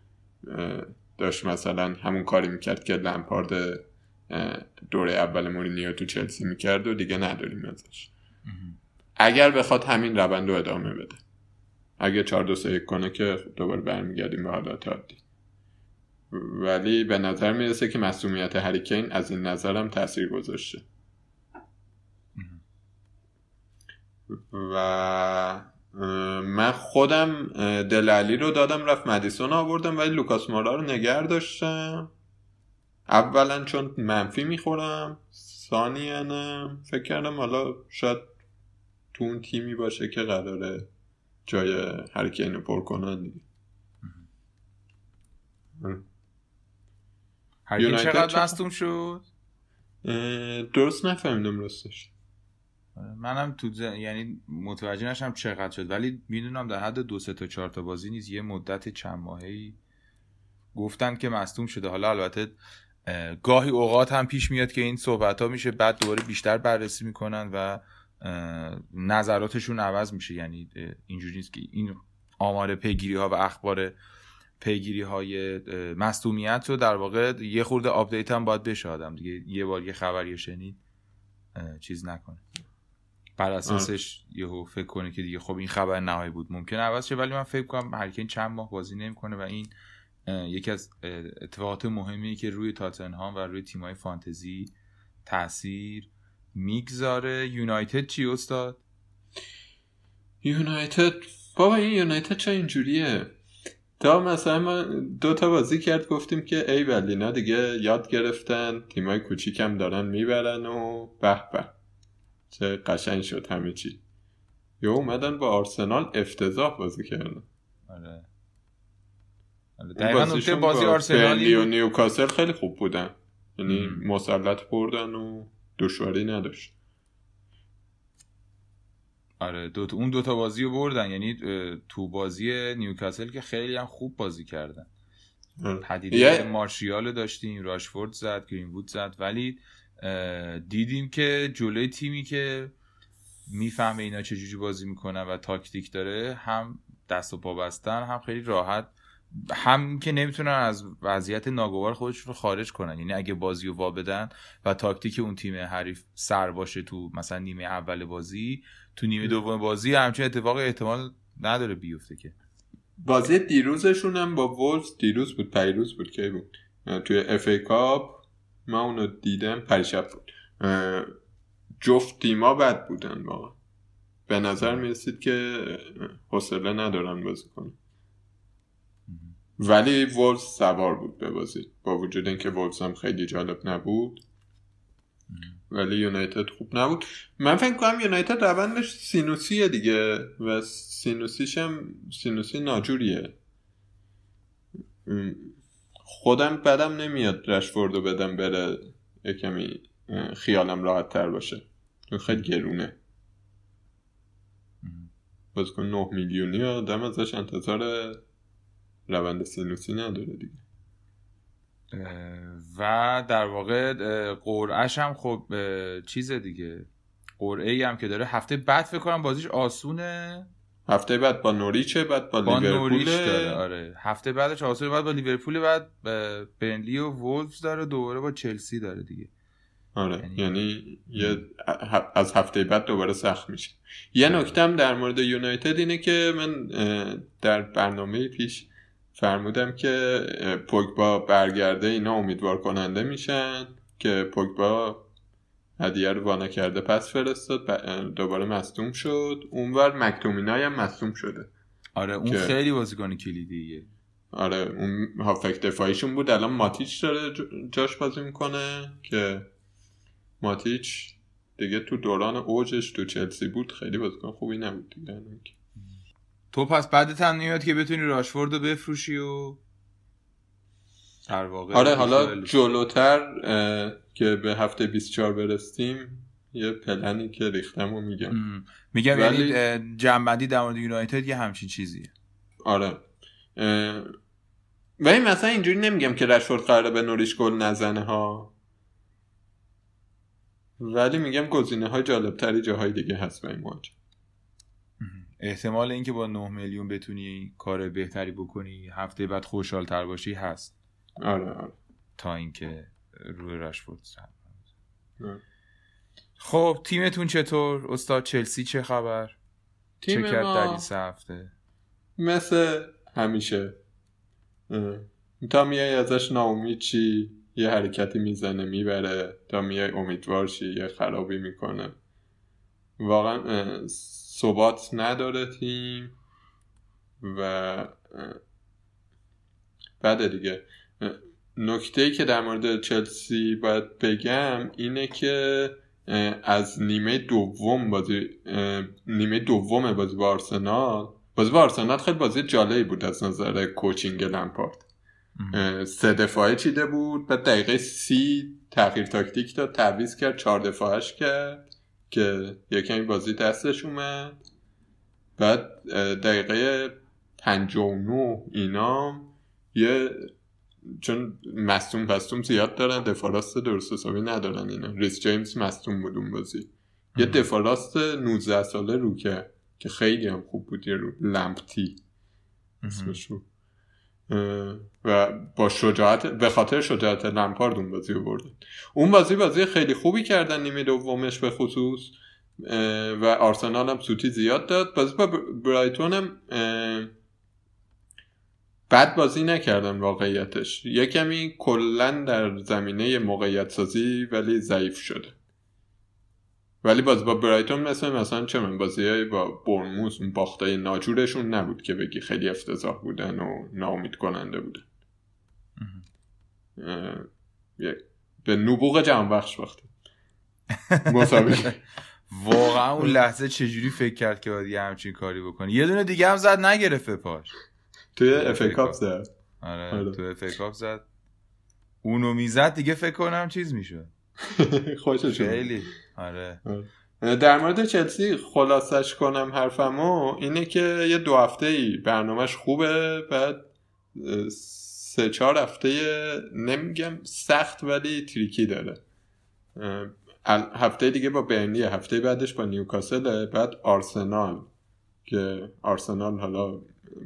داشت مثلا همون کاری می‌کرد که لمپارد دوره اول مورینیو تو چلسی می‌کرد و دیگه نداریم ازش. اگر بخواد همین روند رو ادامه بده. اگه 4 2 3 کنه که دوباره برمیگردیم به حالات عادی ولی به نظر می‌رسه که مسئولیت هریکین از این نظرم تاثیر گذاشته. و من خودم اه، دلالی رو دادم رفت مدیسون آوردم ولی لوکاس مورا رو نگر داشتم. اولا چون منفی می‌خورم ثانیا فکر کردم حالا شاید تو اون تیمی باشه که قراره جای هرکین رو پر کنن دیگه. یونایتد چقدر؟ مصدوم شد؟ درست نفهمیدم راستش. منم تو ز- یعنی متوجه نشم چقدر شد. ولی می‌دونم در حد دو سه تا چهار تا بازی نیست یه مدت چند ماهی گفتن که مصدوم شده. حالا البته اه، گاهی اوقات هم پیش میاد که این صحبت ها میشه بعد دوباره بیشتر بررسی می‌کنن و نظراتشون عوض میشه. یعنی اینجوری نیست که این آمار پیگیری ها و اخبار پیگیری های مصدومیت رو در واقع یه خورده update هم باید بشه آدم. دیگه یه بار یه خبری شنید چیز نکنه. بر اساسش یهو فکر کنه که دیگه خب این خبر نهایی بود. ممکن عوض شه ولی من فکر کنم هری کین چند ماه بازی نمی‌کنه و این یکی از اتفاقات مهمی که روی تاتنهام و روی تیمای فانتزی تاثیر می‌گذاره. یونایتد چی استاد؟ یونایتد بابا این یونایتد چه اینجوریه؟ تا مثلا ما دو تا بازی کرد گفتیم که ای ولی اینا دیگه یاد گرفتن تیمای کوچیکم دارن می‌برن و به به. چه قشنگ شد همه چی. یا اومدن با آرسنال افتضاح بازی کردن. آره. آره، اون دقیقا نکته بازی با آرسنال برنلی و نیوکاسل خیلی خوب بودن. یعنی. مسلط بردن و دشواری نداشت. آره دو تا- اون دوتا بازی رو بردن. یعنی تو بازی نیوکاسل که خیلی هم خوب بازی کردن. آره. پدیده مارشیال داشتیم راشفورد زد گرینوود زد. ولی دیدیم که جلوی تیمی که می‌فهمه اینا چجوری بازی می‌کنن و تاکتیک داره هم دست و پا بستن هم خیلی راحت هم که نمی‌تونن از وضعیت ناگوار خودشون رو خارج کنن. یعنی اگه بازی رو وا بدن و تاکتیک اون تیم حریف سر باشه تو مثلا نیمه اول بازی تو نیمه دوم بازی همچین اتفاق احتمال نداره بیفته که. بازی دیروزشون هم با وولز دیروز بود پیروز بود کی بود؟ توی FA Cup. من اونو دیدم پریشب بود. جفت تیما بد بودن واقعا. به نظر می‌رسید که حوصله ندارن بازی کنن. ولی وولز سوار بود به بازی. با وجود اینکه وولز هم خیلی جالب نبود. ولی یونایتد خوب نبود. من فکر کنم یونایتد روندش سینوسیه دیگه و سینوسیش هم سینوسی ناجوریه. خودم بدم نمیاد رشفوردو بدم بره یه کمی اه، خیالم راحت تر باشه. خیلی گرونه. بازیکن 9 میلیونی آدم ازش انتظار روند سینوسی نداره دیگه. و در واقع اه، قرعهش هم خب چیز دیگه. قرعه هم که داره هفته بعد فکر کنم بازیش آسونه. هفته بعد با نوریچه بعد با, با لیورپول. نوریچ داره آره. هفته بعدش آسونه بعد با لیورپول بعد اه، برنلی و وولفز داره دوباره با چلسی داره دیگه. آره یعنی- یعنی یه از هفته بعد دوباره سخت میشه. یه نکتم در مورد یونایتد اینه که من در برنامه پیش فرمودم که پوگبا برگرده اینا امیدوار کننده میشن که پوگبا هدیه رو وانا کرده. پس فرستاد دوباره مصدوم شد. اونور مکتومینای هم مصدوم شده. آره اون که- خیلی بازیکن کلیدیه. آره اون هافک دفاعیشون بود. الان ماتیچ داره جاش بازی می‌کنه که ماتیچ دیگه تو دوران اوجش تو چلسی بود. خیلی بازیکن خوبی نبود دیگه. تو پس بعدت هم که بتونی راشفورد رو بفروشی و در واقع آره حالا. جلوتر که به هفته 24 برسیم یه پلنی که ریختم و میگم. ام. میگم ولی- یعنی جنبندی در مورد یونایتد یه همچین چیزیه. آره. اه، ولی مثلا اینجوری نمیگم که رشفورد قراره به نوریش گل نزنه ها. ولی میگم گزینه های جالب تری جاهای دیگه هست به این مواجه احتمال اینکه با 9 میلیون بتونی کار بهتری بکنی هفته بعد خوشحال تر باشی هست. آره آره. تا اینکه روی راشفورد. خب تیمتون چطور؟ استاد چلسی چه خبر؟ چه تیم کرد در ما سه هفته؟ مثل همیشه. اه. تا میای ازش ناامید چی؟ یه حرکتی می‌زنه می‌بره. تا میای امیدوار شی یه خرابی می‌کنه. واقعا ثبات نداره تیم و بده دیگه. نکته که در مورد چلسی باید بگم اینه که از نیمه دوم بازی نیمه دوم بازی با آرسنال بازی با آرسنال خیلی بازی جالبی بود از نظر کوچینگ لمپارد. سه دفاعه چیده بود بعد دقیقه سی تغییر تاکتیک داد تعویض کرد چهار دفاعش کرد که یکمی بازی دستش اومد. بعد دقیقه 59 اینا یه چون مصوم پستوم زیاد دارن دفاع راست درست حسابی ندارن اینا ریس جیمز مصوم بود اون بازی. یه دفاع راست 19 ساله رو که که خیلی هم خوب بود یه رو لمپتی اسمش بود اه، و با شجاعت به خاطر شجاعت لمپارد اون بازی رو بردن. اون بازی بازی خیلی خوبی کردن نیمه دومش به خصوص. و آرسنال هم سوتی زیاد داد. بازی با بر- برایتون هم بد بازی نکردن واقعیتش. یه کمی کلا در زمینه موقعیت سازی ولی ضعیف شده. ولی باز با برایتون مثل مثلا چه من بازی های با بورنموث باختای ناجورشون نبود که بگی خیلی افتضاح بودن و ناامید کننده بودن به نبوغ جهانبخش باختن. مسابقه. [LAUGHS] واقعا اون لحظه چجوری فکر کرد که باید یه همچین کاری بکنه؟ یه دونه دیگه هم زد نگرفت پاش. توی FA Cup زد. آره آره. تو FA Cup زد. اونو می‌زد دیگه فکر کنم چیز می‌شد. [LAUGHS] خوششون خیلی. آره. در مورد چلسی خلاصش کنم حرفمو اینه که یه دو هفته ای برنامهش خوبه بعد سه چهار هفته نمیگم سخت ولی تریکی داره. هفته دیگه با برنلی هفته بعدش با نیوکاسل بعد آرسنال که آرسنال حالا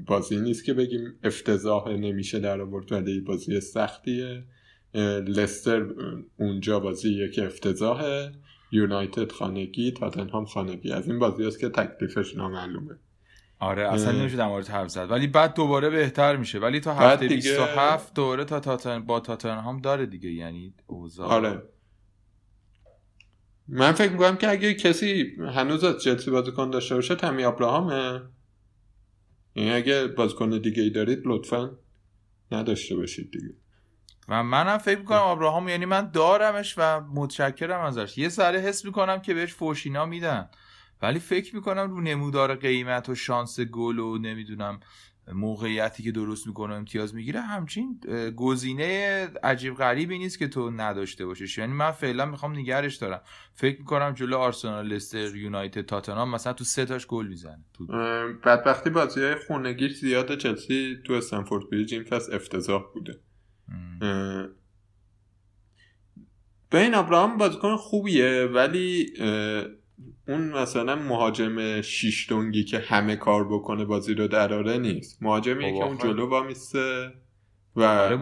بازی نیست که بگیم افتضاح نمیشه در آورد ولی بازی سختیه. لستر اونجا بازیه که افتضاحه. یونایتد خانگی تاتنهام خانگی. از این بازی هست که تکلیفش نامعلومه. آره اصلا. نمیشه در مورد حرف زد. ولی بعد دوباره بهتر میشه. ولی تا هفته دیگه- 27 دوره تا تاتن با تاتنهام داره دیگه یعنی اوضاع. آره. من فکر می‌کنم که اگه کسی هنوز از چلسی بازیکن داشته باشه تمی ابراهامه. یعنی اگه بازیکن دیگه ای دارید لطفا نداشته باشید دیگه. و منم فکر می‌کنم آبراهام یعنی من دارمش و متشکرم ازش. یه ذره حس می‌کنم که بهش فوشینا میدن. ولی فکر می‌کنم رو نمودار قیمت و شانس گل و نمی‌دونم موقعیتی که درست می‌کنه امتیاز می‌گیره همچین گزینه عجیب غریبی نیست که تو نداشته باشش یعنی من فعلا می‌خوام نگرش دارم. فکر می‌کنم جلو آرسنال لستر یونایتد تاتنهام مثلا تو سه تاش گل می‌زنه. تو بدبختی بازی های خونگی زیاد چلسی تو استمفورد بریج این فصل افتضاح بوده. ببین آبراهام بازیکن خوبیه ولی اون مثلا مهاجم شیش دنگی که همه کار بکنه بازی رو دراره نیست. مهاجمیه خب که اون آخه. جلو وامیسته و آره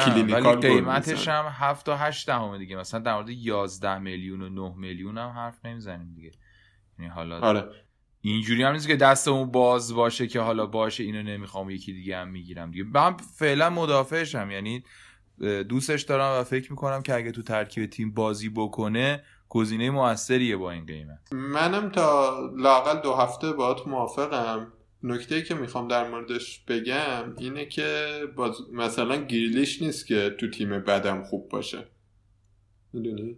clinical ولی قیمتش. هم 7 تا 8 دهم دیگه. مثلا در مورد 11 میلیون و 9 میلیون هم حرف نمی‌زنیم دیگه. یعنی حالا آره. اینجوری هم نیست که دستمون باز باشه که حالا باشه اینو نمی‌خوام یکی دیگه هم می‌گیرم دیگه. من فعلا مدافعشم. یعنی دوستش دارم و فکر می‌کنم که اگه تو ترکیب تیم بازی بکنه گزینه موثریه با این قیمت. منم تا لاقل دو هفته باهات موافقم. نکته که می‌خوام در موردش بگم اینه که باز... مثلا گریلیش نیست که تو تیم بدم خوب باشه. می‌دونی؟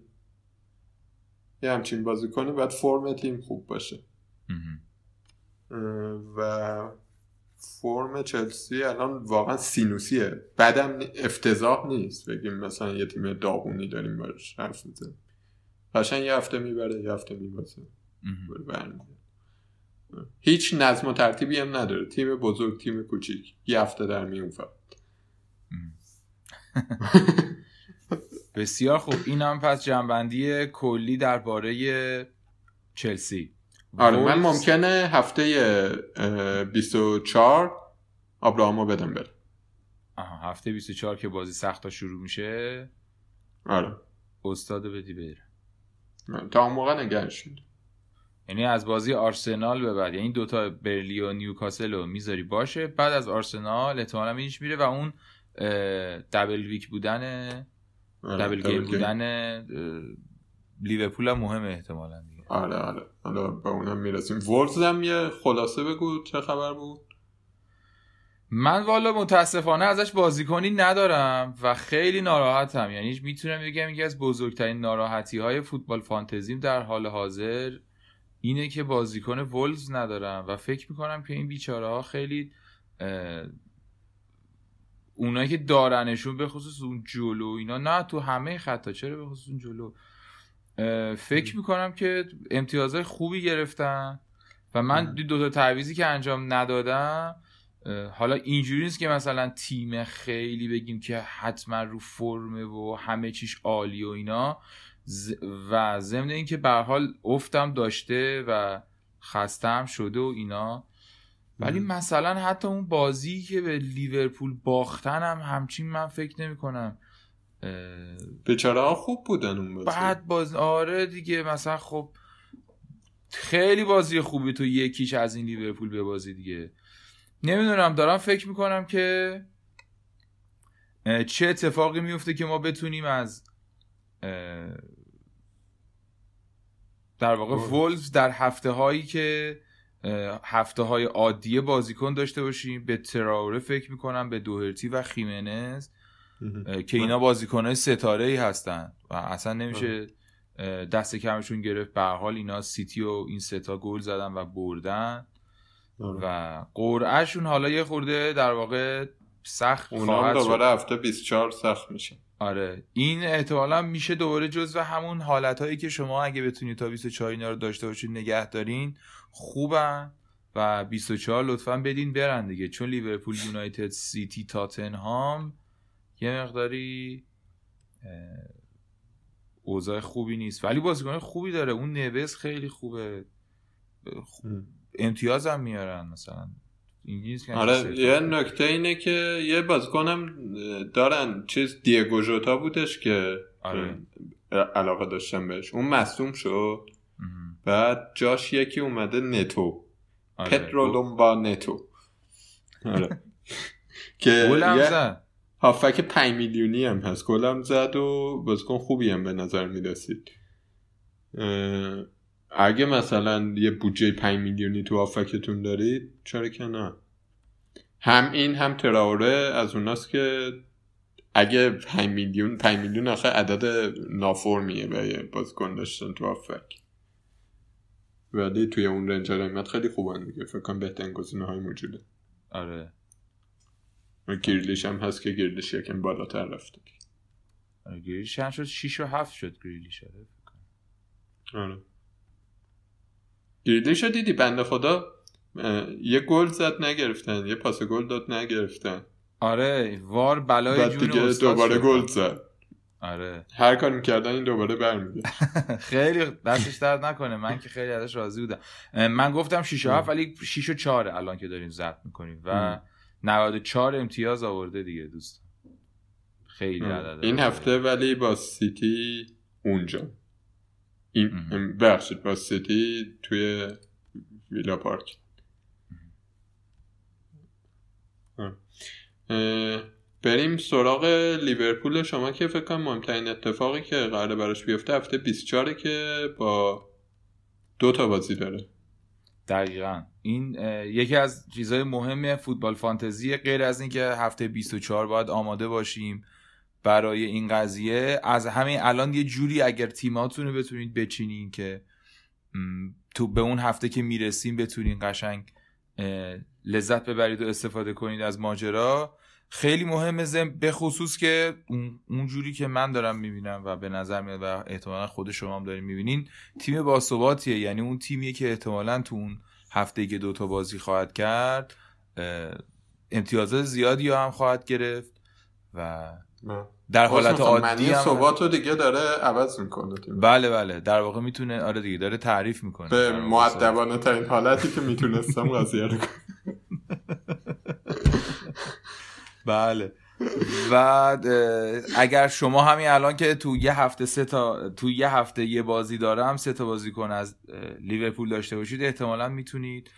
یه همچین بازی کنی باید فرم تیم خوب باشه. و فرم چلسی الان واقعا سینوسیه. بدم افتضاح نیست. بگیم مثلا یه تیم داغونی داریم باش حرف می‌زنیم. قشنگ یه هفته می‌بره یه هفته میبازه. هیچ نظم و ترتیبی هم نداره. تیم بزرگ تیم کوچیک. یه هفته در میون فقط. بسیار خوب. این هم پس جنبندی کلی درباره چلسی. آره من ممکنه هفته اه، 24 آبراهامو بدم بره. آها هفته 24 که بازی سخت شروع میشه. آره. استاد بدی بره. تا اون موقع می‌دارم. یعنی از بازی آرسنال به بعد یعنی دوتا برلی و نیوکاسل رو می‌ذاری باشه بعد از آرسنال احتمالا اینش میره و اون دبل ویک بودن آره، دبل دبل گیم بودن لیورپول هم مهمه احتمالا دیگه. آره آره. حالا به اونم می‌رسیم. وولز هم یه خلاصه بگو چه خبر بود؟ من والا متاسفانه ازش بازیکنی ندارم و خیلی ناراحتم. یعنی می‌تونم بگم یکی از بزرگترین ناراحتی های فوتبال فانتزیم در حال حاضر اینه که بازیکن وولز ندارم و فکر می‌کنم که این بیچاره ها خیلی اونایی که دارنشون به خصوص اون جلو اینا نه تو همه خطا چرا به خصوص اون جلو؟ فکر می‌کنم که امتیازهای خوبی گرفتن و من دو تا تعویزی که انجام ندادم حالا اینجوری نیست که مثلا تیم خیلی بگیم که حتما رو فرمه و همه چیش عالی و اینا. و ضمن اینکه به حال افتم داشته و خستم شده و اینا. ولی. مثلا حتی اون بازی که به لیورپول باختن هم همچین من فکر نمی کنم بیچاره ها خوب بودن اون بازی؟ بعد باز آره دیگه مثلا خب خیلی بازی خوبی تو یکیش از این لیورپول به بازی دیگه. نمی‌دونم دارم فکر می‌کنم که چه اتفاقی میفته که ما بتونیم از در واقع آره. وولز در هفته هایی که هفته های عادیه بازیکن داشته باشیم به تراوره فکر می‌کنم به دوهرتی و خیمنز که اینا بازیکنهای ستاره ای هستن و اصلا نمیشه اه، دست کمشون گرفت به حال اینا سیتی و این ستا گل زدن و بردن آره. و قرعهشون حالا یه خورده در واقع سخت اونا هم خواهد دوباره هفته 24 سخت میشه. آره. این احتمالا میشه دوباره جز و همون حالت هایی که شما اگه بتونید تا 24 اینا رو داشته باشید نگه دارین خوبن و 24 لطفا بدین برن دیگه. چون لیورپول یونایتد سیتی تاتنهام یه مقداری اوضاع خوبی نیست. ولی بازیکن خوبی داره. اون نوز خیلی خوبه. امتیاز هم میارن مثلا. که آره. یه نکته اینه که یه بازیکنم دارن چیز دیگو ژوتا بودش که آره. علاقه داشتم بهش. اون مصوم شد. بعد جاش یکی اومده نتو. آره. پترو لومبا نتو. آره. که هافک 5 میلیونی هم هست. گلم زد و بازیکن خوبی هم به نظر می‌رسید. اگه مثلا یه بودجه 5 میلیونی تو هافکتون دارید چرا که نه. هم این هم تراوره از اوناست که اگه 5 میلیون 5 میلیون آخه عدد نافرمیه برای بازیکن داشتن تو آفک. ولی توی اون رنج قیمت خیلی خوبن دیگه. فکر کنم بهترین گزینه های موجوده. آره. گریلیش هم هست که گریلیش یکم بالاتر رفته. آره گریلیش هم شد 6 و 7 شد گریلیش آره. آره. گریلیش دیدی بنده خدا یه گل زد نگرفتن یه پاس گل داد نگرفتن. آره وار بلای جون دیگه دوباره. گل زد. آره. هر کاری می‌کردن این دوباره برمیگه [LAUGHS] خیلی دستش درد نکنه من که خیلی ازش راضی بودم. من گفتم 6 و 7 ولی 6 و 4 الان که داریم ضبط می‌کنیم و 94 امتیاز آورده دیگه دوست خیلی عدد این هفته ولی با سیتی اونجا. این. بخشید با سیتی توی ویلا پارک. بریم سراغ لیورپول. شما که فکر کنم مهمترین اتفاقی که قراره براش بیفته هفته 24 که با دو تا بازی داره. دقیقا. این یکی از چیزهای مهم فوتبال فانتزی غیر از اینکه هفته 24 باید آماده باشیم برای این قضیه از همین الان یه جوری اگر تیماتون رو بتونید بچینین که تو به اون هفته که می‌رسیم بتونین قشنگ لذت ببرید و استفاده کنید از ماجرا. خیلی مهمه زم به خصوص که اون جوری که من دارم می‌بینم و به نظر میاد و احتمالا خود شما هم دارین می‌بینین تیم باثباتیه یعنی اون تیمیه که احتمالا تو اون هفته که دوتا بازی خواهد کرد امتیازات زیادی هم خواهد گرفت و در حالت عادی هم ثبات رو دیگه داره عوض می‌کنه تیم. بله بله. در واقع می‌تونه آره دیگه داره تعریف می‌کنه. به معدبانه ترین حالتی که می‌تونستم [LAUGHS] قضیه رو کنم. [LAUGHS] بله. و اگر شما همین الان که تو یه هفته سه تا تو یه هفته یه بازی دارم سه تا بازیکن از لیورپول داشته باشید احتمالا می‌تونید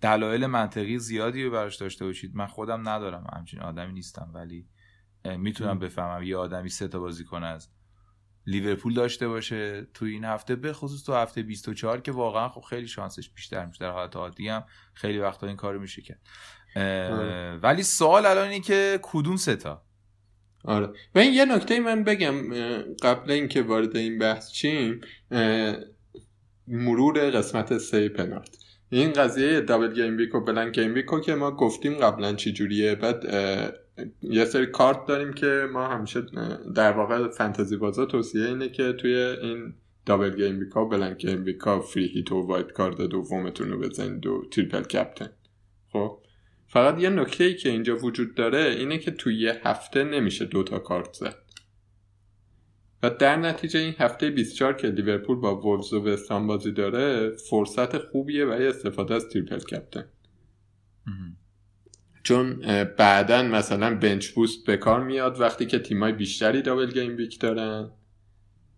دلایل منطقی زیادی رو براش داشته باشید. من خودم ندارم همچین آدمی نیستم ولی می‌تونم بفهمم یه آدمی سه تا بازیکن از لیورپول داشته باشه تو این هفته به خصوص تو هفته 24 که واقعا خب خیلی شانسش بیشتر میشه. در حالت عادی هم خیلی وقتا این کارو میشه کرد. اه، ولی سوال الان اینه که کدوم سه تا آره. و این یه نکته من بگم قبل اینکه وارد این بحث چیم مرور قسمت سه پنالت. این قضیه double game week و blank game week رو که ما گفتیم قبلا چی جوریه بعد یه سری کارت داریم که ما همیشه در واقع فانتزی بازا توصیه اینه که توی این double game week ها blank game week ها free hit و wild card دومتون رو بزنید و triple captain. خب فقط یه نکته ای که اینجا وجود داره اینه که توی یه هفته نمیشه دوتا کارت زد. و در نتیجه این هفته 24 که لیورپول با وولز و وستهام بازی داره فرصت خوبیه برای استفاده از triple captain. چون بعدا مثلا bench boost به کار میاد وقتی که تیمای بیشتری double game week دارن.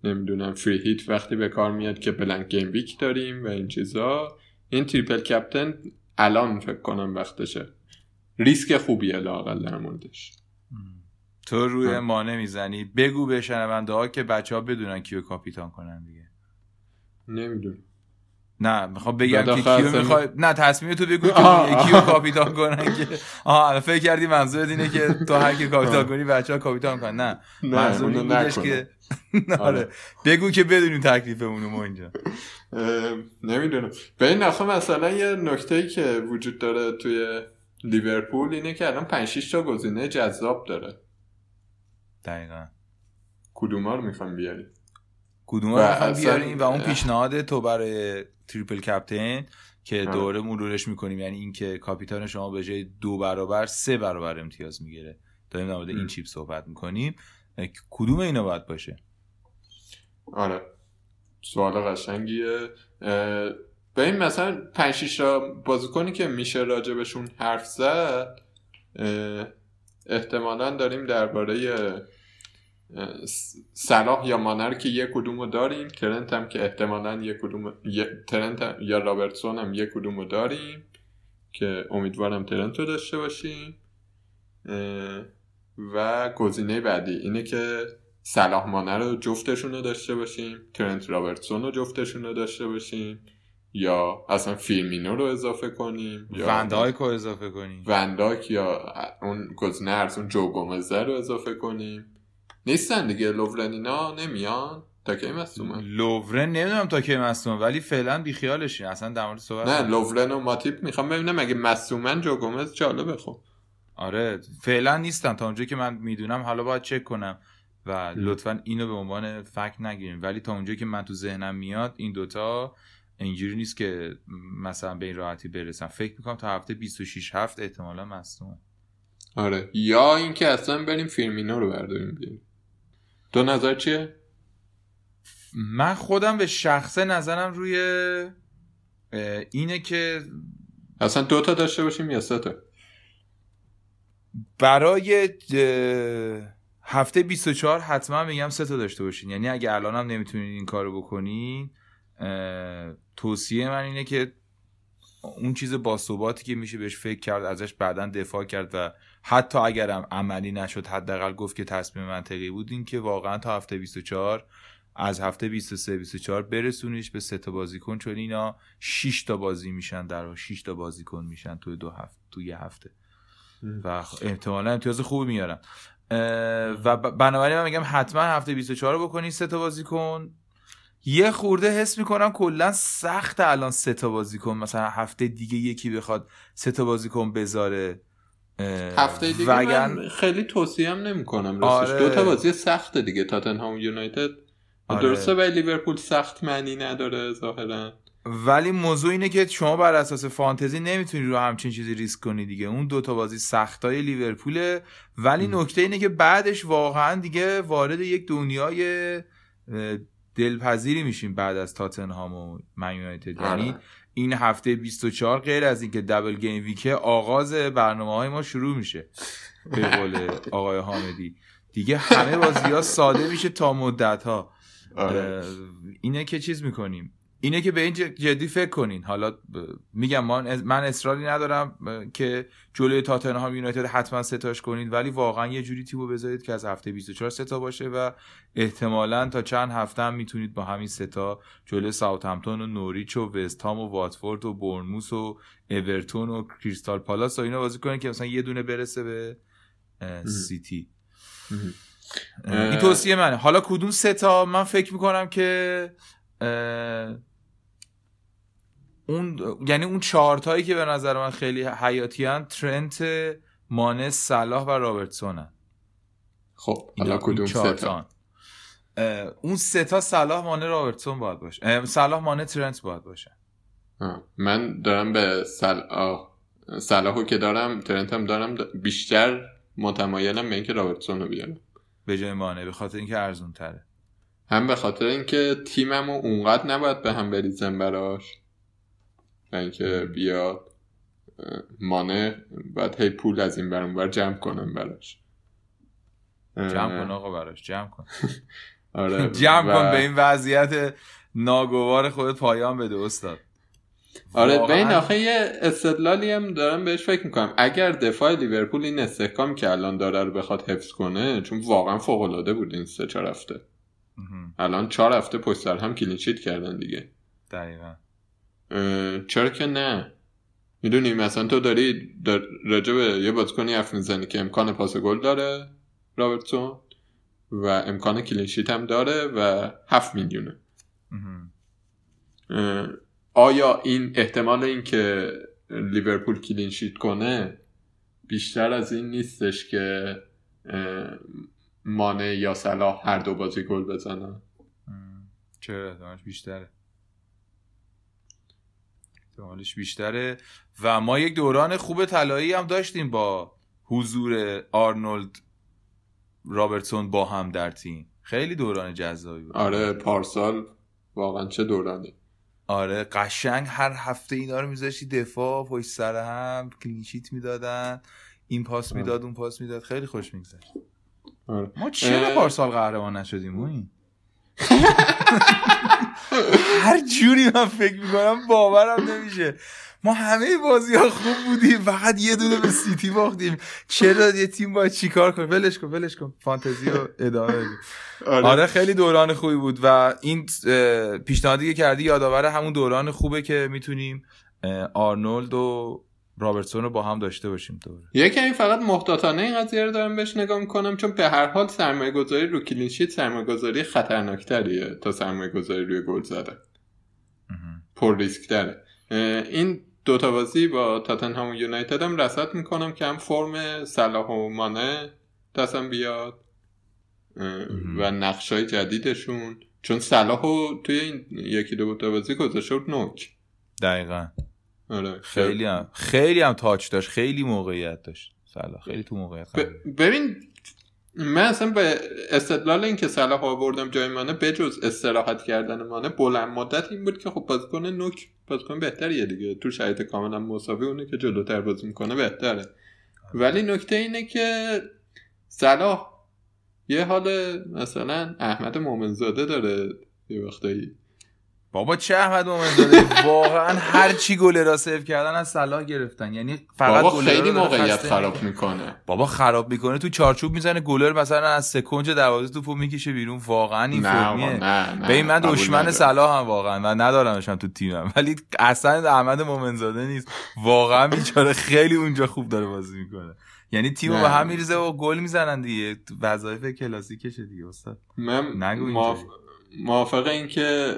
نمی‌دونم free hit وقتی به کار میاد که blank game week داریم و این چیزا. این triple captain الان فکر کنم وقتشه. ریسک خوبیه لاقل در موردش. تو روی ها. مانه می‌زنی. بگو به شنونده ها که بچه ها بدونن کیو کاپیتان کنن دیگه. نمی‌دونم. نه می‌خوام بگم که کیو می‌خوای نه تصمیم تو بگو که آه. کاپیتان کنن که آها فکر کردی منظورت اینه که تو هر کی کاپیتان کنی بچه ها کاپیتان کنن. نه منظور اونو این بودش نکنم. که [LAUGHS] آره. آره. بگو که بدونیم تکلیفمون ما اینجا. نمی‌دونم. به این مثلا یه نکته ای که وجود داره توی لیورپول اینه که الان 5 6 تا گزینه جذاب داره. دقیقا. کدوما رو می‌خوام بیاری کدوم رو بیاریم و اون پیشنهاد تو برای تریپل کپتین که. دوره مرورش می‌کنیم. یعنی اینکه کاپیتان شما به جای دو برابر سه برابر امتیاز می‌گیره. داریم در مورد این. چیپ صحبت می‌کنیم. کدوم اینا باید باشه؟ آره. سوال قشنگیه. به این مثلا 5 6 تا بازیکنی که میشه راجبشون حرف زد احتمالا داریم درباره اه، س- صلاح یا مانر که یک کدوم رو داریم ترنت هم که احتمالا یک کدوم ترنت هم- یا رابرتسون هم یک کدوم رو داریم که امیدوارم ترنت رو داشته باشیم. و گزینه بعدی اینه که صلاح مانه رو جفتشون رو داشته باشیم ترنت رابرتسون رو جفتشون رو داشته باشیم یا اصلا فیرمینو رو اضافه کنیم یا ون‌دایک رو اضافه کنیم؟ ون‌دایک یا اون گزینه ارزون جو گومزه رو اضافه کنیم. نیستن دیگه لوورن اینا نمیان؟ تا کی مصدومن لوورن نمی‌دونم تا کی مصدومه ولی فعلا بیخیالشین اصلا در مورد صحبت نه. لوورن و ماتیپ می‌خوام ببینم اگه مصومن جو گومز جالبه خب. آره فعلا نیستن. تا اونجایی که من می‌دونم حالا باید چک کنم و لطفا اینو به عنوان فکت نگیریم ولی تا اونجایی که من تو ذهنم میاد این دوتا اینجوری نیست که مثلا به این راحتی برسم فکر می‌کنم تا هفته 26 هفت احتمالا مصدوم آره. یا اینکه اصلا بریم فیرمینو رو برداریم بیاریم دو نظر چیه؟ من خودم به شخصه نظرم روی اینه که اصلا دو تا داشته باشیم یا سه تا؟ برای هفته 24 حتما میگم سه تا داشته باشین. یعنی اگه الانم نمی‌تونین این کارو بکنین توصیه من اینه که اون چیز باثباتی که میشه بهش فکر کرد ازش بعدا دفاع کرد و حتی اگرم عملی نشد حداقل گفت که تصمیم منطقی بود این که واقعا تا هفته 24 از هفته 23 24 برسونیش به سه تا بازیکن چون اینا 6 تا بازی میشن در 6 تا بازیکن میشن توی دو هفته توی یه هفته. و احتمالا امتیاز خوبی میارن. و بنابراین من میگم حتما هفته 24 رو بکنی سه تا بازیکن. یه خورده حس می‌کنم کلا سخت الان سه تا بازیکن مثلا هفته دیگه یکی بخواد سه تا بازیکن بذاره. هفته دیگه وگر- من خیلی توصیه هم نمی کنم آره. راستش دو تا بازی سخته دیگه تاتنهام یونایتد آره. درسته ولی لیورپول سخت معنی نداره ظاهرا. ولی موضوع اینه که شما بر اساس فانتزی نمی‌تونی رو همچین چیزی ریسک کنی دیگه. اون دوتا بازی سختای لیورپوله. ولی نکته اینه که بعدش واقعا دیگه وارد یک دنیای دلپذیری میشیم بعد از تاتنهام و من یونایتد آره. یعنی این هفته 24 غیر از اینکه دبل گیم ویکه آغاز برنامه های ما شروع میشه. به قول آقای حامدی. دیگه همه بازی ها ساده میشه تا مدت ها آره. اینه که چیز می‌کنیم. اینه که به این جدی فکر کنین. حالا میگم من من اصراری ندارم که جلوی تاتنهام یونایتد حتما ستاش کنین ولی واقعا یه جوری تیمو بذارید که از هفته 24 ستا باشه و احتمالا تا چند هفته هم می‌تونید با همین ستا جلوی ساوثهمپتون و نوریچ و وستهام و واتفورد و برنموس و اورتون و کریستال پالاس و اینا بازی کنین که مثلا یه دونه برسه به سیتی. این توصیه منه. حالا کدوم سه تا؟ من فکر می‌کنم که اون یعنی اون چهارتایی که به نظر من خیلی حیاتی ترنت مانه صلاح و رابرتسون خب حالا کدوم سه تا؟ اون سه تا صلاح مانه رابرتسون باید باشه. صلاح مانه ترنت باید باشه. آه. من دارم به سل... آه. صلاحو که دارم ترنت هم دارم بیشتر متمایلم به اینکه رابرتسون رو بیارم. به جای مانه به خاطر اینکه ارزون تره هم به خاطر اینکه تیممو اونقدر نباید به هم بریزم براش. و اینکه بیاد اه، مانع باید هی پول از این برون بر جمع کنم براش. جمع کن آقا براش جمع کن. [LAUGHS] آره [LAUGHS] جمع و- کن به این وضعیت ناگوار خودت پایان بده استاد. آره واقعاً. به این آخه یه استدلالی هم دارم بهش فکر می‌کنم. اگر دفاع لیورپول این استحکام که الان داره رو بخواد حفظ کنه چون واقعا فوق العاده بود این سه چهار هفته. الان چهار هفته پشت سر هم کلینشیت کردن دیگه. دقیقا. چرا که نه. می‌دونی مثلا تو داری در راجع به یه بازیکنی حرف می‌زنی که امکان پاس گل داره رابرتسون و امکان clean sheet هم داره و هفت میلیونه. آیا این احتمال این که لیورپول clean sheet کنه بیشتر از این نیستش که اه، مانه یا صلاح هر دو بازی گل بزنن. چرا؟ احتمالش بیشتره. احتمالش بیشتره. و ما یک دوران خوب طلایی هم داشتیم با حضور آرنولد رابرتسون با هم در تیم. خیلی دوران جذابی بود. آره پارسال واقعا چه دورانی. آره قشنگ هر هفته اینا رو میذاشتی دفاع پشت سر هم clean sheet می‌دادن این پاس می‌داد اون پاس می‌داد. خیلی خوش میگذشت. آره. ما چرا. پارسال قهرمان نشدیم؟ موین؟ هر جوری من فکر می‌کنم باورم نمیشه. ما همه بازی ها خوب بودیم فقط یه دونه به سیتی باختیم. چرا یه تیم باید چیکار کنه؟ ولش کن ولش کن. فانتزی رو ادامه بدیم. آره. آره خیلی دوران خوبی بود و این پیشنهادی که کردی یادآور همون دوران خوبه که می‌تونیم آرنولد و رابرتسون رو با هم داشته باشیم دوره یه کمی فقط محتاطانه این قضیه رو دارم بهش نگاه می‌کنم چون به هر حال سرمایه گذاری رو clean sheet سرمایه گذاری خطرناکتریه تا سرمایه گذاری روی گل زدن پر ریسک تره این دوتا بازی با تاتنهام و یونایتد هم رسد می‌کنم که هم فرم صلاح و مانه دستم بیاد و نقشای جدیدشون. چون صلاح توی این یکی دو تا بازی گذاشته بود نوک. دقیقا. آره خیلی. هم خیلی هم تاچ داشت خیلی موقعیت داشت. سلام خیلی تو موقعیت ب- ببین من اصلا به استدلال اینکه صلاح آوردم جای مانه بجز استراحت کردن مانه بلند مدت این بود که خب بازیکن نوک بازیکن بهتریه دیگه. تو شرایط کاملا مساوی اونه که جلوتر بازی می‌کنه بهتره. ولی نکته اینه که صلاح یه حال مثلا احمد مومنزاده داره یه وقتایی. بابا چه احمد مومنزاده واقعا هر چی گل را سیو کردن از صلاح گرفتن. یعنی فقط بابا خیلی موقعیت خراب می‌کنه. بابا خراب می‌کنه تو چارچوب می‌زنه گلر مثلا از سکنج دروازه توپو می‌کشه بیرون. واقعا این فرمیه نه ببین من دشمن. صلاح هم واقعا و ندارمشم تو تیمم. ولی اصلا احمد مومنزاده نیست. واقعا بیچاره خیلی اونجا خوب داره بازی می‌کنه. یعنی تیمو نه. به هم میریزه و گل می‌زنن دیگه. وظایف کلاسیکشه دیگه استاد. من نگو موافق, این که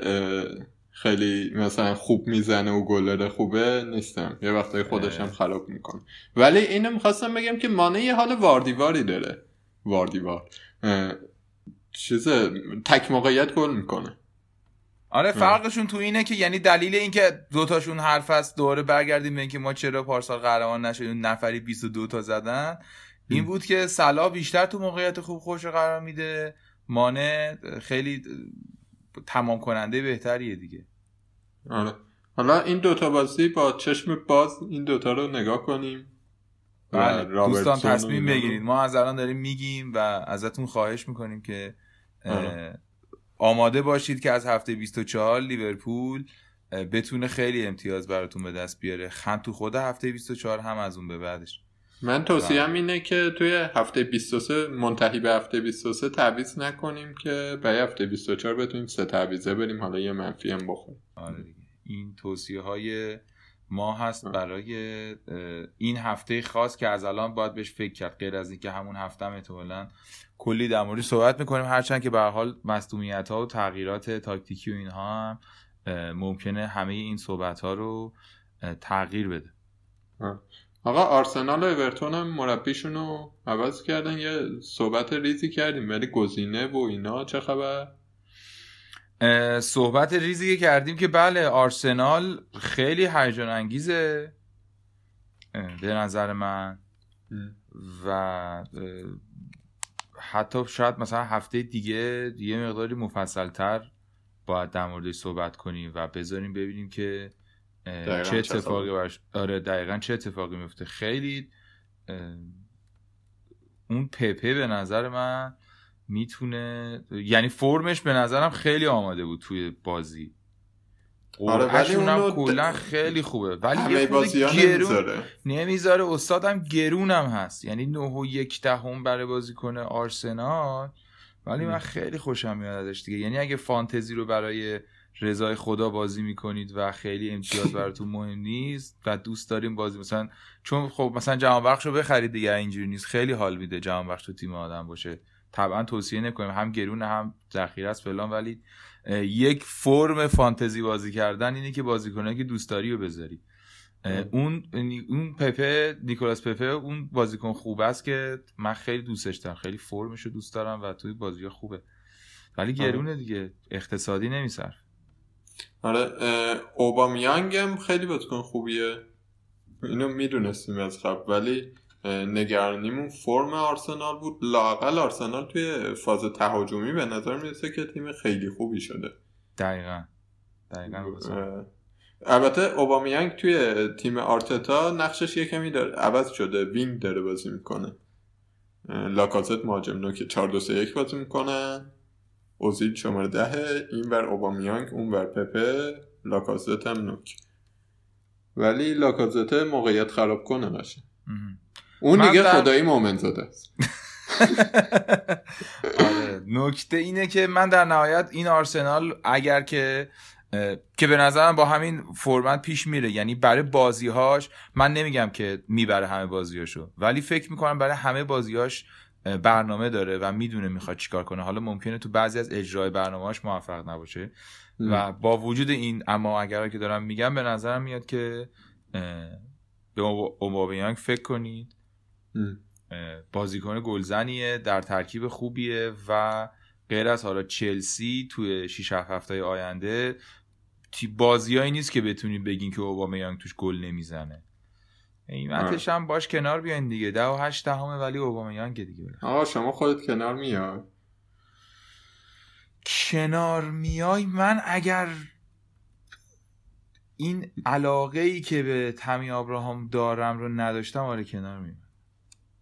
خیلی مثلا خوب می‌زنه و گلر خوبه نیستم. یه وقتایی خودش هم خراب می‌کنه. ولی اینو می‌خواستم بگم که مانه یه حال واردیواری داره. واردیوار اه، چیز تک موقعیت گل می‌کنه. آره فرقشون تو اینه که یعنی دلیل اینکه دوتاشون حرف است دوره برگردیم به اینکه ما چرا پارسال قهرمان نشدیم نفری 22 تا زدن. این بود که صلاح بیشتر تو موقعیت خوب خوش قرار میده. مانع خیلی تمام کننده بهتریه دیگه. آره. حالا این دوتا بازی با چشم باز این دوتا رو نگاه کنیم. بله دوستان تصمیم بگیرید. ما از الان داریم میگیم و ازتون خواهش می‌کنیم که آره. آماده باشید که از هفته 24 لیورپول بتونه خیلی امتیاز براتون به دست بیاره. هم تو خود هفته 24 هم از اون به بعدش. من توصیهم اینه که توی هفته 23 منتهی به هفته 23 تعویض نکنیم که برای هفته 24 بتونیم سه تعویضه بریم حالا یه منفی هم بخوریم. آره دیگه. این توصیه های ما هست برای این هفته خاص که از الان باید بهش فکر کرد. غیر از اینکه همون هفته هم احتمالاً کلی در موردش صحبت می‌کنیم. هرچند که به هر حال مصدومیت ها و تغییرات تاکتیکی و اینها هم ممکنه همه این صحبت ها رو تغییر بده. آقا آرسنال و اورتون هم مربیشون رو عوض کردن. یه صحبت ریزی کردیم ولی گزینه و اینا چه خبر؟ صحبت ریزی که کردیم که بله آرسنال خیلی هیجان انگیزه به نظر من. و حتی شاید مثلا هفته دیگه یه مقداری مفصلتر باید در موردش صحبت کنیم و بذاریم ببینیم که چه اتفاقی. براش آره دقیقا چه اتفاقی میفته؟ خیلی اون پپه به نظر من می‌تونه یعنی فرمش به نظرم خیلی آماده بود توی بازی. آره، ولی قرعه‌شون هم اونو کلا خیلی خوبه. ولی همه یه بازی گرون نمی‌ذاره. نمی‌ذاره. استادم گرونم هست. یعنی نه و یک دهم برای بازیکن آرسنال. ولی من خیلی خوشم میاد ازش دیگه. یعنی اگه فانتزی رو برای رضای خدا بازی می‌کنید و خیلی امتیاز براتون مهم نیست و دوست داریم بازی. مثلا چون خب مثلا جهان بخش رو بخرید دیگه اینجوری نیست خیلی حال میده جهان بخش تو تیم آدم باشه. طبعا توصیه نکنیم. هم گرون هم ذخیره است فلان ولی یک فرم فانتزی بازی کردن اینه که بازیکنایی که دوست داری رو بذاری. اون اون پپه نیکولاس پپه اون بازیکن خوب است که من خیلی دوستش دارم. خیلی فرمش رو دوست دارم و توی بازی خوبه. ولی گرونه دیگه. اقتصادی نمیصرف آره هم خیلی بازیکن خوبیه. اینو می‌دونستیم از قبل ولی نگرانیمون فرم آرسنال بود. لاقل آرسنال توی فاز تهاجمی به نظر می‌رسه که تیم خیلی خوبی شده. دقیقا. دقیقا البته اوبامیانگ توی تیم آرتتا نقشش یه کمی داره عوض شده. وینگ داره بازی می‌کنه. لاکازت مهاجم نوک 4 2 3 1 بازی می‌کنه. اوزیل شماره دهه این بر اوبامیانگ اون بر پپه لاکازت هم نوک. ولی لاکازت موقعیت خراب کنه باشه. اون دیگه در- خدایی مومن زده است. [LAUGHS] آره نکته اینه که من در نهایت این آرسنال اگر که که به نظرم با همین فرمت پیش میره یعنی برای بازیهاش من نمیگم که می‌بره همه بازیهاشو ولی فکر می‌کنم برای همه بازیهاش برنامه داره و می‌دونه می‌خواد چیکار کنه. حالا ممکنه تو بعضی از اجرای برنامهاش موفق نباشه و با وجود این اما اگر که دارم میگم به نظرم میاد که به اوبا- اوبامیانگ فکر کنید. بازیکن گلزنیه در ترکیب خوبیه و غیر از حالا چلسی توی 6 7 هفته آینده بازیایی نیست که بتونید بگین که اوبامیانگ توش گل نمی‌زنه. قیمتش هم باش کنار بیاین دیگه. ده و هشت دهمه ولی اوبامیانگ دیگه آقا شما خودت کنار میای. کنار میای؟ من اگر این علاقه ای که به تمی آبراهام دارم رو نداشتم آره کنار میام.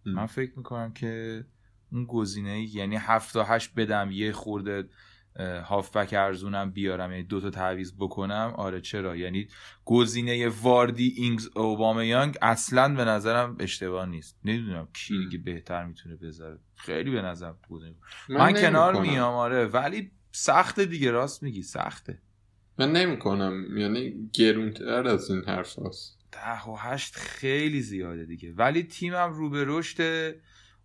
من فکر می‌کنم که اون گزینه یعنی هفت تا هشت بدم یه خورده هافبک ارزونم بیارم یعنی دوتا تعویض بکنم. آره چرا؟ یعنی گزینه واردی اینگز اوبامیانگ اصلا به نظرم اشتباه نیست. نمی‌دونم کی. دیگه بهتر می‌تونه بذاره. خیلی به نظر گزینه من, کنار نمی‌کنم. میام آره ولی سخته دیگه راست میگی سخته. من نمی کنم یعنی گرونتر از این حرف هست ده و هشت خیلی زیاده دیگه. ولی تیمم رو به رشد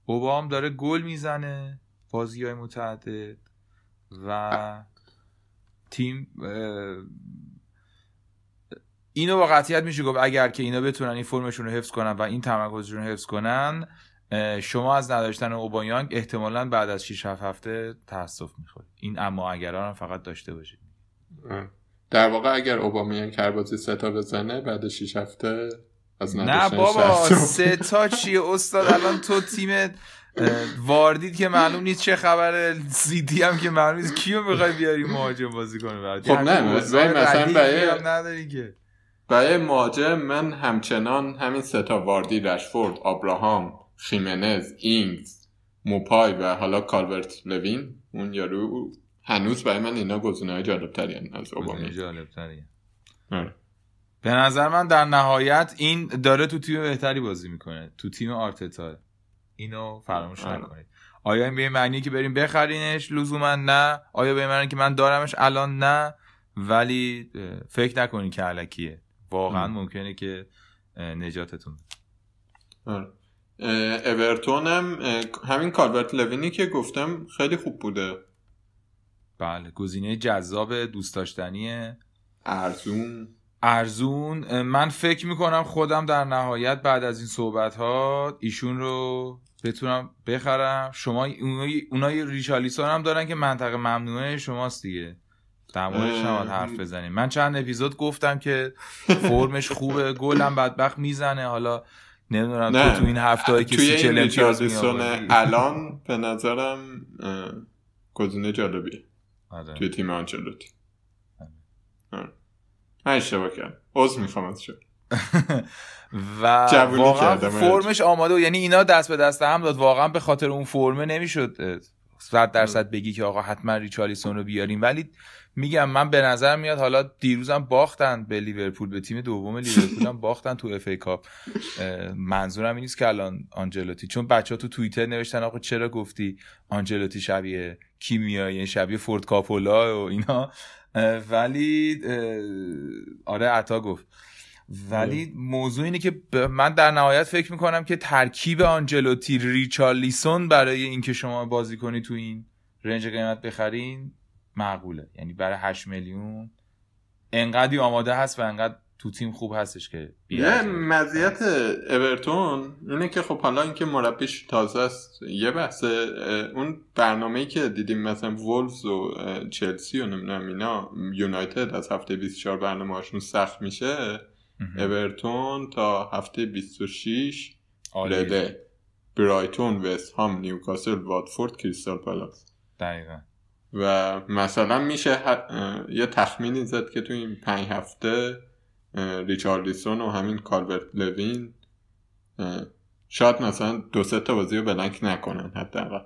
اوبام داره گل می‌زنه. بازی های متعدد. و تیم اینو با قطعیت میشه گفت اگر که اینا بتونن این فرمشون رو حفظ کنن و این تمرکزشون رو حفظ کنن شما از نداشتن اوبایانگ احتمالا بعد از 6 7 هفته تاسف می‌خورید این اما اگران هم فقط داشته باشید. در واقع اگر اوبامیانگ هر بازی سه تا بزنه بعد 6 هفته از نه بابا. سه تا چیه استاد الان تو تیم اه، واردید که معلوم نیست چه خبره سیتی هم که معلوم نیست. کیو می‌خوای بیاری مهاجم بازی کنه خب نه، مثلا- اوضاع مثلا برای- نداری که. برای مهاجم من همچنان همین سه تا واردی رشفورد آبراهام خیمنز اینگز موپای و حالا کالورت لوین. اون یارو هنوز برای من اینا گزینه های جالب تری از گزینه اوبامیان جالب‌تریه. آره. به نظر من در نهایت این داره تو تیم بهتری بازی می‌کنه تو تیم آرتتا. اینو فراموش آره. نکنید. آیا این به معنی که بریم بخرینش لزوما؟ نه. آیا به معنی که من دارمش الان؟ نه. ولی فکر نکنید که علکیه. واقعا. ممکنه که نجاتتون. آره. اورتون هم همین کالورت لوینی که گفتم خیلی خوب بوده. بله. گزینه جذاب دوست داشتنیه. ارزون. ارزون من فکر می‌کنم خودم در نهایت بعد از این صحبت ها ایشون رو بتونم بخرم شما اونای, اونای ریچالیسون هم دارن که منطقه ممنوعه شماست دیگه در موردش. نباید حرف بزنیم من چند اپیزود گفتم که فرمش خوبه گلم بدبخت می‌زنه حالا نمی‌دونم نه. تو تو این هفته که سی چل امتیاز. الان به نظرم گزینه جالبیه آره. توی تیم آنچلوتی آره. من اشتباه کردم. عذر می‌خوام از [LAUGHS] و واقعا کردم، فرمش آماده بود. یعنی اینا دست به دست هم داد. واقعا به خاطر اون فرمه نمی‌شد صد درصد بگی که آقا حتما ریچالیسون رو بیاریم. ولی میگم من به نظر میاد حالا دیروزم باختن به لیورپول به تیم دوم لیورپول هم باختن تو FA Cup. منظورم این نیست که الان آنجلوتی چون بچه ها تو توییتر نوشتن آقا چرا گفتی آنجلوتی شبیه کیمیایی شبیه فورد کاپولا و اینا؟ ولی آره عطا گفت. ولی موضوع اینه که من در نهایت فکر می‌کنم که ترکیب آنجلوتی ریچارلیسون برای اینکه شما بازی کنی تو این رنج قیمت بخرین معقوله. یعنی برای 8 میلیون انقدری آماده هست و انقدر تو تیم خوب هستش که یه. مزیت اورتون اینه که خب حالا اینکه مربیش تازه است یه بحثه. اه، اون برنامه‌ای که دیدیم مثلا وولفز و چلسی و نمی‌دونم اینا یونایتد از هفته 24 برنامه هاشون سخت میشه. اورتون تا هفته 26 عالیه. رده برایتون وست هام نیوکاسل واتفورد کریستال پالاس. دقیقا. و مثلا میشه اه، یه تخمینی زد که تو این پنج هفته ریچارلیسون و همین کالورت لوین شاید مثلا دو سه تا بازی رو بلنک نکنن حداقل.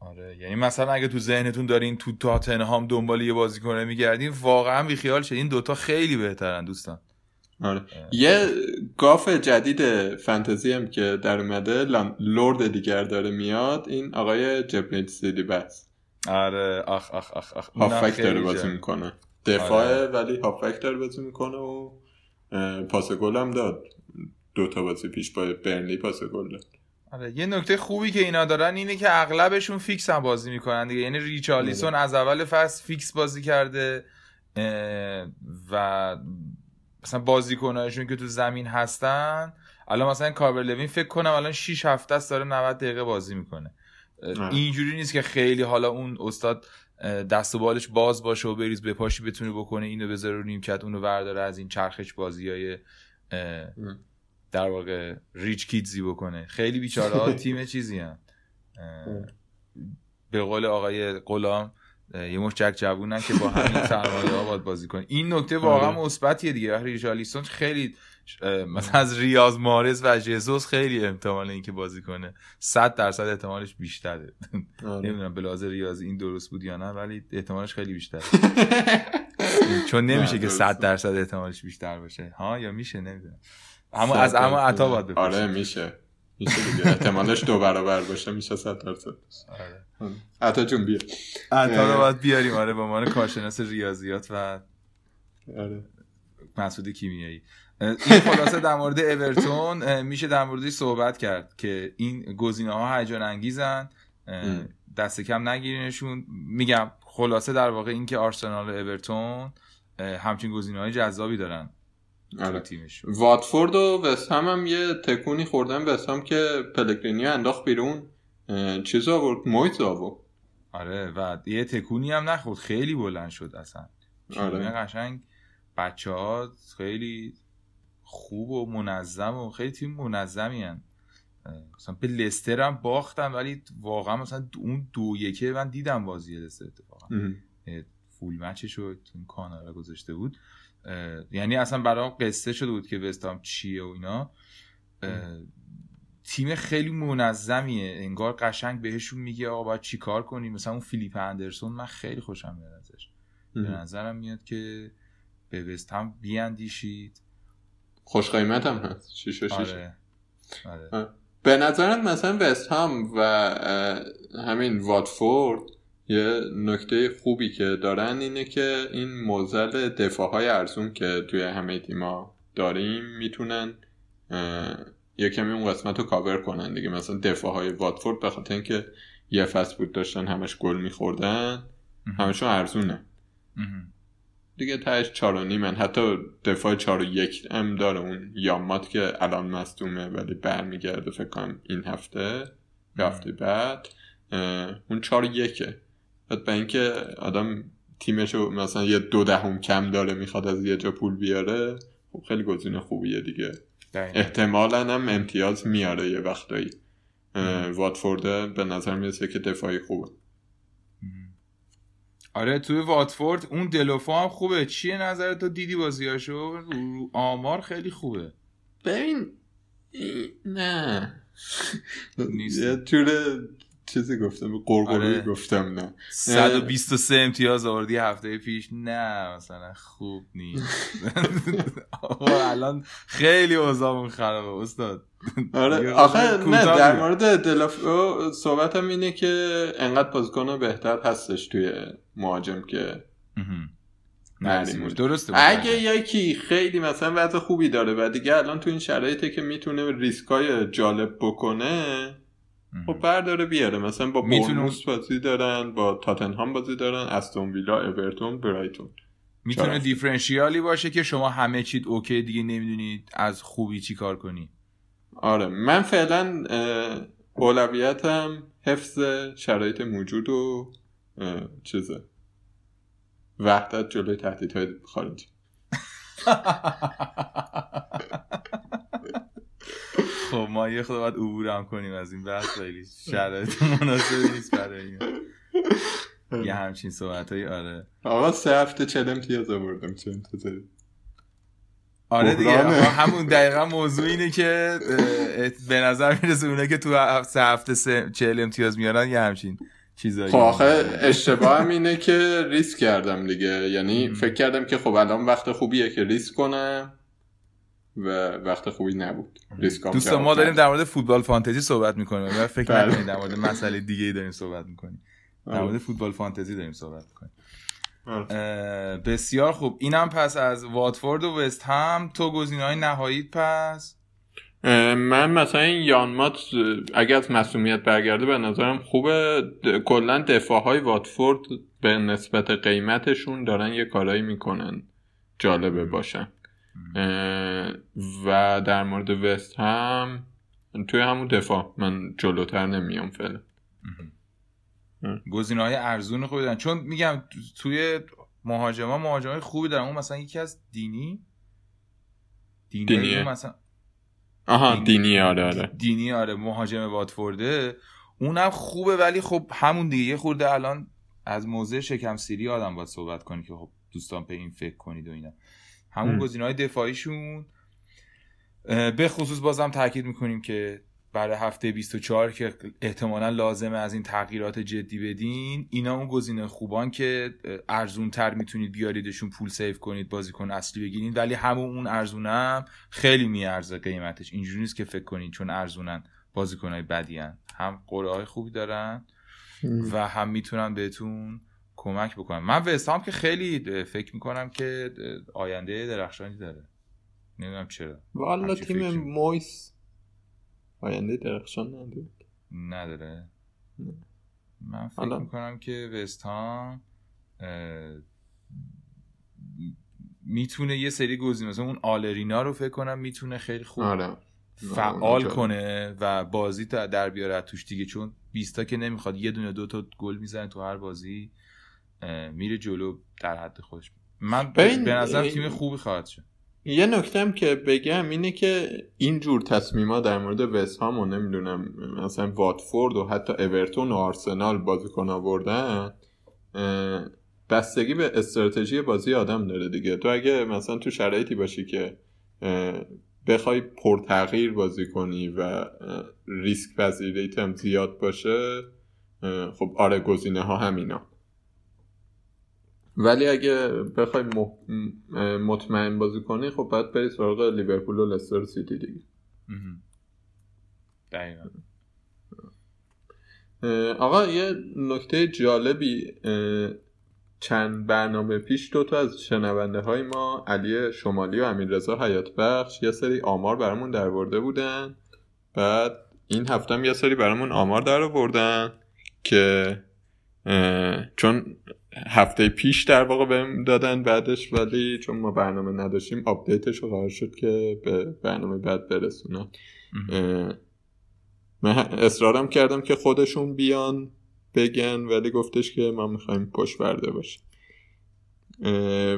آره یعنی مثلا اگه تو ذهنتون دارین تو تاتنهام دنبال یه بازیکن میگردین واقعا بیخیال شد این دوتا خیلی بهترن دوستان. آره. یه گاف جدید فانتزی هم که در اومده لرد دیگه داره میاد این آقای جبریل سیدی بس آره آخ آخ آخ آخ. هافک داره بازی. می‌کنه. دفاعه آره. ولی هافک داره بازی می‌کنه و پاس گل هم داد. دو تا بازی پیش با برنلی پاس گل داد. آره یه نکته خوبی که اینا دارن اینه که اغلبشون fix هم بازی می‌کنن دیگه. یعنی ریچارلیسون از اول فصل fix بازی کرده و مثلا بازیکناشون که تو زمین هستن. الان مثلا کاربر لوین فکر کنم الان 6 هفته است داره 90 دقیقه بازی می‌کنه. آره. اینجوری نیست که خیلی حالا اون استاد دست و بالش باز باشه و بریز به پاشی بتونه بکنه اینو بذاره رو نیمکت اونو ورداره از این چرخش بازی های در واقع ریچ کیدزی بکنه. خیلی بیچاره ها [LAUGHS] تیم چیزی هم به قول آقای غلام یه مش جک جوونن که با همین [LAUGHS] سرمایه ها باید بازی کنه. این نکته واقعا آره. مثبتیه دیگه. وقتی ریچارلیسون خیلی مثلا از ریاض مارز و ژزوس خیلی احتمال اینکه بازی کنه. 100 درصد احتمالش بیشتره. آره. نمی‌دونم به لحاظ ریاضی این درست بود یا نه ولی احتمالش خیلی بیشتره. [LAUGHS] چون نمیشه که درسته. 100 درصد احتمالش بیشتر باشه. ها یا میشه؟ نمی‌دونم. اما از اما. عطا باید بپرسیم. آره میشه. میشه دیگه. احتمالش دو برابر باشه میشه صد درصد آره. عطا جون بیا. عطا رو باید بیاریم. آره به عنوان کارشناس ریاضیات و آره. مسعود کیمیایی. این خلاصه در مورد اورتون میشه در موردش صحبت کرد که این گزینه ها هیجان انگیزن. دست کم نگیرینشون. میگم خلاصه در واقع این که آرسنال و اورتون همچین گزینه های جذابی دارن آره. واتفورد و وست هم, هم یه تکونی خوردن وست هم که پلگرینی انداخت بیرون. چیز آورد؟ مویز آورد. آره و یه تکونی هم نخورد. خیلی بلند شد اصلا. آره. قشنگ بچه ها خیلی خوب و منظم و خیلی تیم منظمی هن. مثلا به لستر هم باختن ولی واقعا مثلا اون دو یکه من دیدم بازی لستر اتفاقا. فول مچش رو تو این کانال گذاشته بود. یعنی اصلا برام قصه شده بود که وستام چیه و اینا. تیم خیلی منظمیه. انگار قشنگ بهشون میگه آقا باید چی کار کنیم. مثلا اون فیلیپ اندرسون من خیلی خوشم میاد ازش. به. نظرم میاد که به وست هم بیاندیشید. خوش قیمت هم هست. شیش و شیش. آره. آره. به نظرم مثلا وست هم و همین واتفورد یه نکته خوبی که دارن اینه که این موزل دفاع های ارزون که توی همه تیما داریم می‌تونن یه کمی اون قسمت رو کاور کنن دیگه. مثلا دفاع های واتفورد به خاطر اینکه یه فصل بود داشتن همش گل میخوردن همشون ارزونه. دیگه تهش چار و نیمن حتی دفاع چار و یک هم داره اون یامات که الان مصدومه ولی برمیگرده فکر کنم این هفته یا هفته بعد. اون چار و یکه. بعد به اینکه آدم تیمشو مثلا یه دو دهم کم داره می‌خواد از یه جا پول بیاره خب خیلی گزینه خوبیه دیگه. احتمالا هم امتیاز میاره یه وقتایی. اه، واتفورده به نظر می‌رسه که دفاعی خوبه. آره توی واتفورد اون دلوفا هم خوبه. چیه نظرت تو دیدی بازیاشو؟ آمار خیلی خوبه. ببین نه. نیست. جور چیزی گفتم قرقروی آره. گفتم نه 123 امتیاز آوردی هفته پیش نه مثلا خوب نیست [LAUGHS] الان خیلی اوضاعمون خرابه استاد آره آخه نه در. مورد دلافو صحبتم اینه که انقدر بازیکن بهتر هستش توی مهاجم که. درسته اگه یکی خیلی مثلا وضع خوبی داره و دیگه الان تو این شرایطه که می‌تونه ریسکای جالب بکنه. خب برداره بیاره. مثلا با بورنوس بازی دارن با تاتنهام بازی دارن استون ویلا اورتون برایتون. می‌تونه؟ دیفرنشیالی باشه که شما همه چیت اوکی دیگه نمی‌دونید از خوبی چی کار کنی. آره. من فعلا اولویتم حفظ شرایط موجود و چیزه. وحدت جلوی تهدیدهای خارجی. [LAUGHS] خب ما یه خود باید عبور هم کنیم از این بحث خیلی شرایط مناسبی نیست برای این. یه همچین صحبت آره. آقا سه هفته چل امتیاز آوردم چه انتظاری؟ آره دیگه همون دقیقا موضوع اینه که به نظر می‌رسه اونه که تو سه هفته سه چهل امتیاز میارن یه همچین چیزایی. خب آخه اشتباهم اینه که ریسک کردم دیگه. یعنی فکر کردم که خب الان وقت خوبیه که ریسک کنم. و وقت خوبی نبود. ریسکام دوستان ما داریم. در مورد فوتبال فانتزی صحبت می‌کنیم. و فکر بله. نکنید در مورد مسئله دیگه ای داریم صحبت می‌کنیم. در مورد فوتبال فانتزی داریم صحبت می‌کنیم. آره. بسیار خوب. اینم پس از واتفورد و وست هم. تو گزینه های نهایی پس من مثلا این یانمات اگر از مسئولیت برگرده به نظرم خوبه. کلا دفاع های واتفورد به نسبت قیمتشون دارن یه کارایی می‌کنن. جالبه باشن. و در مورد وست هم توی همون دفاع من جلوتر نمیام فعلا. گزینه های ارزون خوبی دارن. چون میگم توی مهاجما مهاجمای خوبی دارن. اون مثلا یکی از دینی؟ دینی دینیه. مثلا آها دینی. دینی آره آره. دینی آره مهاجم واتفورده. اونم خوبه ولی خب همون دیگه. خورده الان از موضع شکم سیری آدم باید صحبت کنی که خب دوستان به این فکر کنید و اینا. همون. گزینه های دفاعیشون به خصوص بازم تاکید می‌کنیم که برای هفته 24 که احتمالا لازمه از این تغییرات جدی بدین اینا اون گزینه خوبان که ارزون تر می‌تونید بیاریدشون پول سیف کنید بازیکن اصلی بگیرید ولی همون اون ارزونم خیلی میارزه قیمتش اینجوری نیست که فکر کنید چون ارزونن بازیکنهای بدی هن. هم قرعه های خوبی دارن و هم می‌تونن بهتون کمک بکنن من وستام که خیلی فکر می‌کنم که آینده درخشانی داره. نمی‌دونم چرا. والا تیم. مویس آینده درخشان نداره. نداره. من فکر حالا. می‌کنم که وستام می‌تونه یه سری گزینه مثلا اون آلرینا رو فکر کنم می‌تونه خیلی خوب آره. فعال. کنه و بازی تا در بیاره توش دیگه چون 20 تا که نمی‌خواد یه دونه دو تا گل می‌زنه تو هر بازی. میره جلو در حد خودش من به نظرم تیم خوبی خواهد شد. یه نکته هم که بگم اینه که این جور تصمیما در مورد وست هام و نمی‌دونم مثلا واتفورد و حتی اورتون و آرسنال بازیکن آوردن بستگی به استراتژی بازی آدم داره دیگه. تو اگه مثلا تو شرایطی باشی که بخوای پرتغییر بازی کنی و ریسک پذیریت هم زیاد باشه خب آره گزینه ها همینا. ولی اگه بخوای مطمئن بازی کنی خب باید بری سراغ لیورپول و لستر سیتی دیگه. دقیقا. آقا یه نکته جالبی چند برنامه پیش دو تا از شنونده های ما علی شمالی و امیر رضا حیات بخش یه سری آمار برامون در برده بودن. بعد این هفته هم یه سری برامون آمار در آوردن که چون هفته پیش در واقع بهم دادن بعدش ولی چون ما برنامه نداشتیم آپدیتش رو قرار شد که به برنامه بعد برسونن من اصرارم کردم که خودشون بیان بگن ولی گفتش که ما می‌خوایم پشت برده باشیم.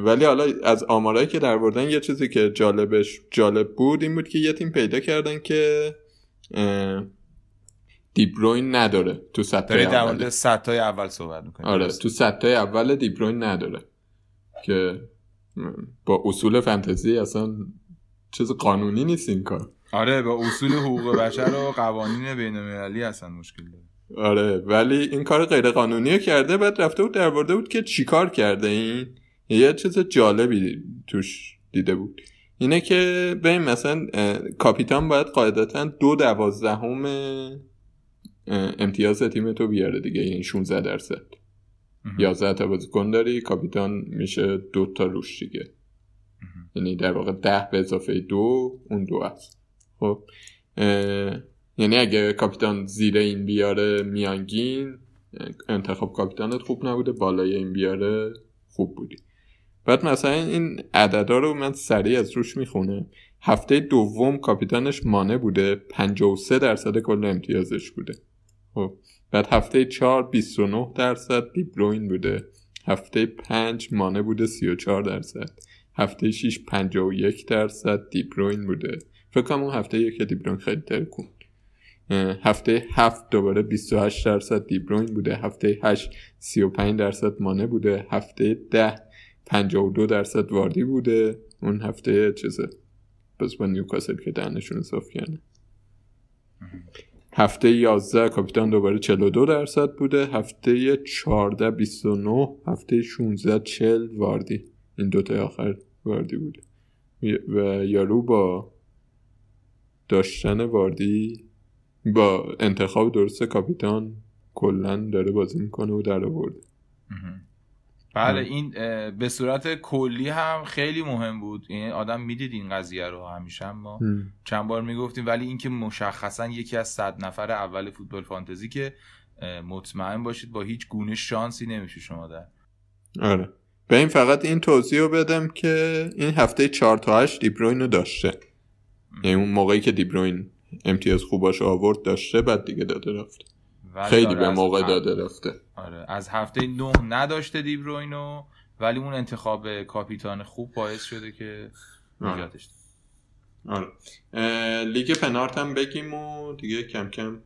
ولی حالا از آمارایی که در بردن یه چیزی که جالبش جالب بود این بود که یه تیم پیدا کردن که دیبروین نداره تو سطح دارید در اول. مورد ستای اول صحبت می‌کنید. آره تو سطح اول دیبروین نداره که با اصول فانتزی اصلا چیز قانونی نیست این کار. آره با اصول حقوق بشر و قوانین بین المللی اصلا مشکل داره. آره ولی این کار غیر قانونی رو کرده بعد رفته بود در برده بود که چیکار کرده این؟ یه چیز جالبی توش دیده بود. اینه که ببین مثلا کاپیتان باید قاعدتا دو دوازدهم امتیاز تیم تو بیاره دیگه یعنی 16 درصد. 11 تا بازیکن داری کاپیتان میشه دو تا روش دیگه. یعنی در واقع ده به اضافه دو اون دو است. خب یعنی اگه کاپیتان زیر این بیاره میانگین انتخاب کاپیتانت خوب نبوده بالای این بیاره خوب بودی. بعد مثلا این عددا رو من سریع از روش می‌خونه هفته دوم کاپیتانش مانه بوده 53 درصد کل امتیازش بوده. خب بعد هفته 4 29 درصد دیبروین بوده. هفته 5 مانه بوده 34 درصد. هفته 6 51 درصد دیبروین بوده. فکر کنم اون هفته یک دیبروین خیلی ترکون. هفته 7 دوباره 28 درصد دیبروین بوده. هفته 8 35 درصد مانه بوده. هفته 10 52 درصد واردی بوده. اون هفته چیزه. بس با نیوکاسل که دهنشون صاف کرده هفته 11 کاپیتان دوباره 42 درصد بوده. هفته 14 29 هفته 16 40 واردی. این دوتا آخر واردی بوده. و یارو با داشتن واردی با انتخاب درست کاپیتان کلا داره بازی می‌کنه و در آورده. بله این به صورت کلی هم خیلی مهم بود. این آدم می‌دید این قضیه رو همیشه هم ما چند بار می‌گفتیم. ولی اینکه مشخصا یکی از صد نفر اول فوتبال فانتزی که مطمئن باشید با هیچ گونه شانسی نمیشه شما در. آره. به این فقط این توضیح رو بدم که این هفته 4 تا 8 دیبروین رو داشته. یعنی اون موقعی که دیبروین امتیاز خوباش آورد داشته بعد دیگه داده رفته خیلی آره به موقع داده رفته آره از هفته نه نداشته دیبروینو ولی اون انتخاب کاپیتان خوب باعث شده که آره. نجاتش. آره اه، لیگ پنارت هم بگیم و دیگه کم کم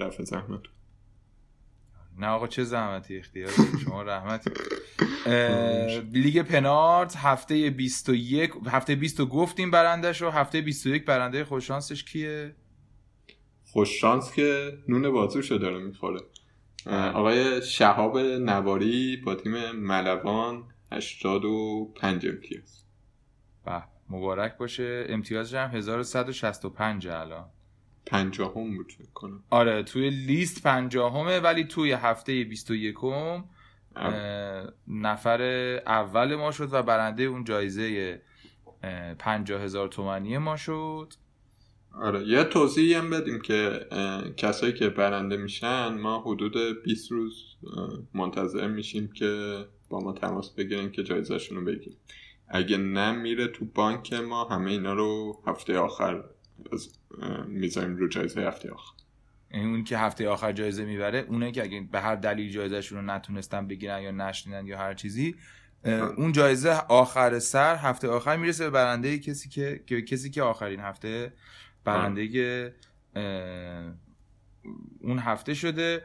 رفع زحمت نه آقا چه زحمتی اختیار. شما رحمتی اه، لیگ پنارت هفته 21 هفته 20 رو گفتیم برندش رو هفته 21 برنده خوششانسش کیه خوش شانس که نون بازوشو داره می‌خوره. آقای شهاب نواری با تیم ملوان 85 امتیاز. به مبارک باشه. امتیازش هم 1165 الان. پنجاهم بود کنم. آره توی لیست پنجاهمه ولی توی هفته 21 نفر اول ما شد و برنده اون جایزه پنجاه هزار تومنی ما شد. آره یه توضیحی هم بدیم که کسایی که برنده میشن ما حدود 20 روز منتظر میشیم که با ما تماس بگیرن که جایزشون رو بگیریم اگه نه میره تو بانک ما همه اینا رو هفته آخر می‌ذاریم رو جایزه هفته آخر. یعنی اون که هفته آخر جایزه می‌بره اونه که اگه به هر دلیل جایزهشون رو نتونستن بگیرن یا نشنیدن یا هر چیزی اون جایزه آخر سر هفته آخر می‌رسه به برنده کسی که کسی که آخرین هفته برنده اه، اون هفته شده.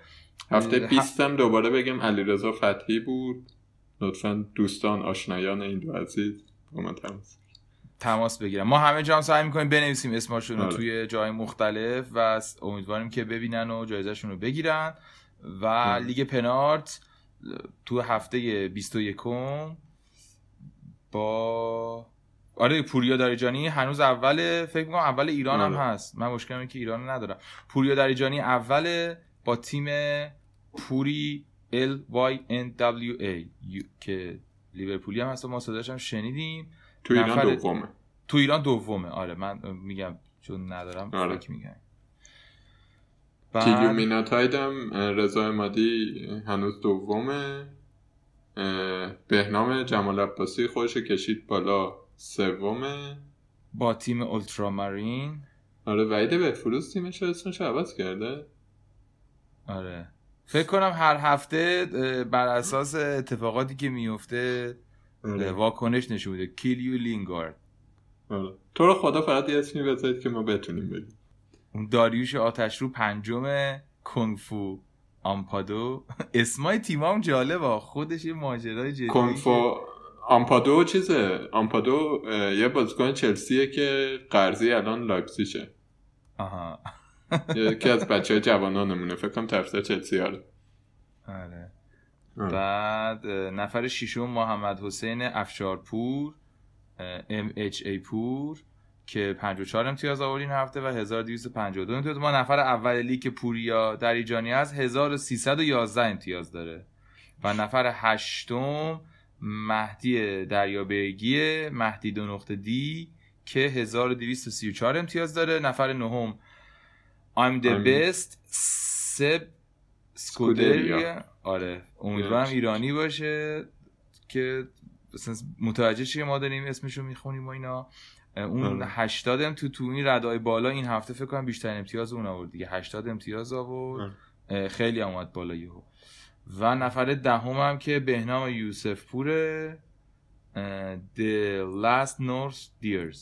هفته اه، 20 هم دوباره بگم علیرضا فتحی بود. لطفا دوستان آشنایان این دو عزیز با من تماس تماس بگیرن. ما همه جا هم سعی می‌کنیم بنویسیم اسمشون رو آره. توی جای مختلف و امیدواریم که ببینن و جایزهشون رو بگیرن. و لیگ پنارت تو هفته 21 با آره پوریا دریجانی هنوز اول فکر می‌کنم اول ایران هم آره. هست. من مشکل اینه که ایران ندارم. پوریا دریجانی اول با تیم پوری L Y N W A یو- که لیورپولی هم هست و ما صداش هم شنیدیم. تو ایران نفر- دومه. تو ایران دومه. آره من میگم چون ندارم آره. فکر میگم هم اه، رضا امادی هنوز دومه. بهنام جمال عباسی خودش کشید بالا. سومه با تیم اولترامارین. آره وعید بهفروز تیمش رو اسمش عوض کرده. آره. فکر کنم هر هفته بر اساس اتفاقاتی که میفته آره. واکنش نشون میده. کیلیو لینگارد. آره. تو رو خدا فقط یه اسمی بذارید که ما بتونیم بگیم اون داریوش آتش رو پنجم کنگفو آمپادو. [LAUGHS] اسمای تیمام جالبه. خودش یه ماجرای جدی کنفو آمپادو چیزه؟ آمپادو یه بازیکن چلسیه که قرضی الان لایپزیشه آها. یکی از بچه های جوانانمونه. فکر کنم طرفدار چلسی آره. آره. آره. بعد نفر ششم محمد حسین افشارپور ام اچ ای پور که 54 امتیاز آورد این هفته و 1252 امتیاز. ما نفر اول لیگ پوریا دریجانی از 1311 امتیاز داره. و نفر هشتم مهدی دریابیگی مهدی دو نقطه دی که 1234 امتیاز داره. نفر نهم I'm the best سب سکودریا. آره امیدوارم. ایرانی باشه که متوجه چیه ما داریم اسمشو می‌خونیم و اینا. اون آره. 80 هم تو تو این ردای بالا این هفته فکر کنم بیشتر امتیاز اون آورد دیگه. 80 امتیاز آورد. آره. خیلی اومد بالا یهو. و نفر دهم هم که بهنام یوسف پوره The Last North Deers.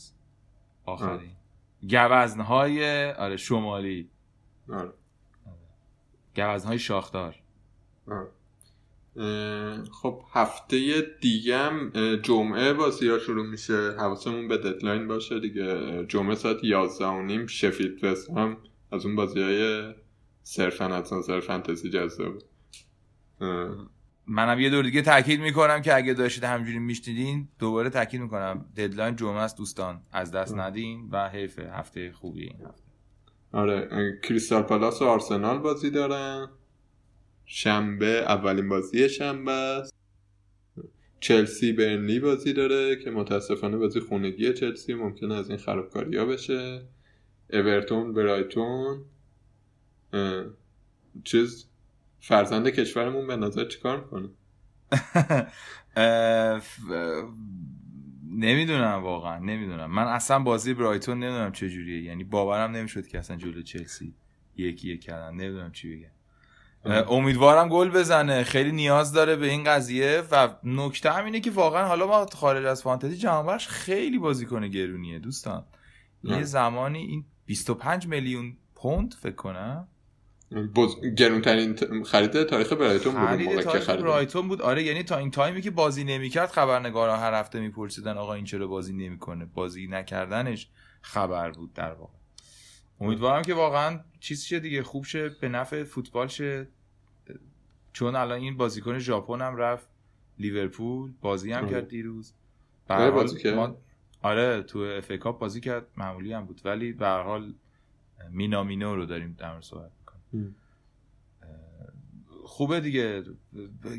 آخرین. گوزنهای آره شمالی. آره. گوزنهای شاخدار. آره. خب هفته دیگه هم جمعه بازی ها شروع میشه. حواسمون به deadline باشه دیگه. جمعه ساعت 11 و نیم شفیلد وستهم از اون بازی های صرفا از نظر فانتزی جذاب. منم یه دور دیگه تاکید می‌کنم که اگه داشتید همینجوری میشنیدین دوباره تاکید می‌کنم. deadline جمعه است دوستان. از دست ندین و حیف هفته خوبی این هفته. آره کریستال پالاس و آرسنال بازی دارن. شنبه اولین بازی شنبه است. چلسی برنلی بازی داره که متاسفانه بازی خونگی چلسی ممکنه از این خرابکاری ها بشه. اورتون برایتون. چیز فرزند کشورمون به نظر چیکار می‌کنه [LAUGHS] نمی‌دونم واقعا نمی‌دونم. من اصلا بازی برایتون نمی‌دونم چه جوریه. یعنی باورم نمی‌شد که اصلا جلو چلسی یکی یک کردن. نمی‌دونم چی بگم. امیدوارم گل بزنه. خیلی نیاز داره به این قضیه و نکته هم اینه که واقعا حالا ما خارج از فانتزی جهانبخش خیلی بازیکن گرونیه دوستان. یه. زمانی این 25 میلیون پوند فکر کنم بز... گرونترین خرید تاریخ برایتون بود موقع که خرید برایتون بود. آره یعنی تا این تایمی که بازی نمی‌کرد خبرنگارا هر هفته میپرسیدن آقا این چرا بازی نمی‌کنه؟ بازی نکردنش خبر بود در واقع. امیدوارم که واقعا چیز شه دیگه خوب شه به نفع فوتبال شه. چون الان این بازیکن ژاپن هم رفت لیورپول بازی هم آره. کرد دیروز. آره، بازی کرد؟ ما- آره تو اف بازی کرد معمولی هم بود. ولی به هر حال مینامینو رو داریم در صحبت. خوبه دیگه.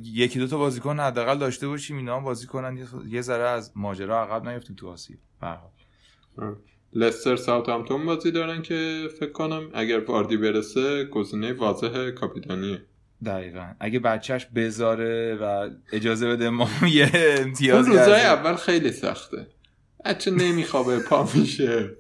یکی دو تا بازیکن حداقل داشته باشیم اینا هم بازی کنن یه- ذره از ماجرا عقب نیفتیم تو آسیا. به. لستر ساوثهامپتون بازی دارن که فکر کنم اگر واردی برسه گزینه واضح کاپیتانیه. دقیقا. اگه بچهش بذاره و اجازه بده ما [LAUGHS] یه اون امتیاز روزای گرزیم. اول خیلی سخته. بچه نمیخوابه پا میشه. [LAUGHS]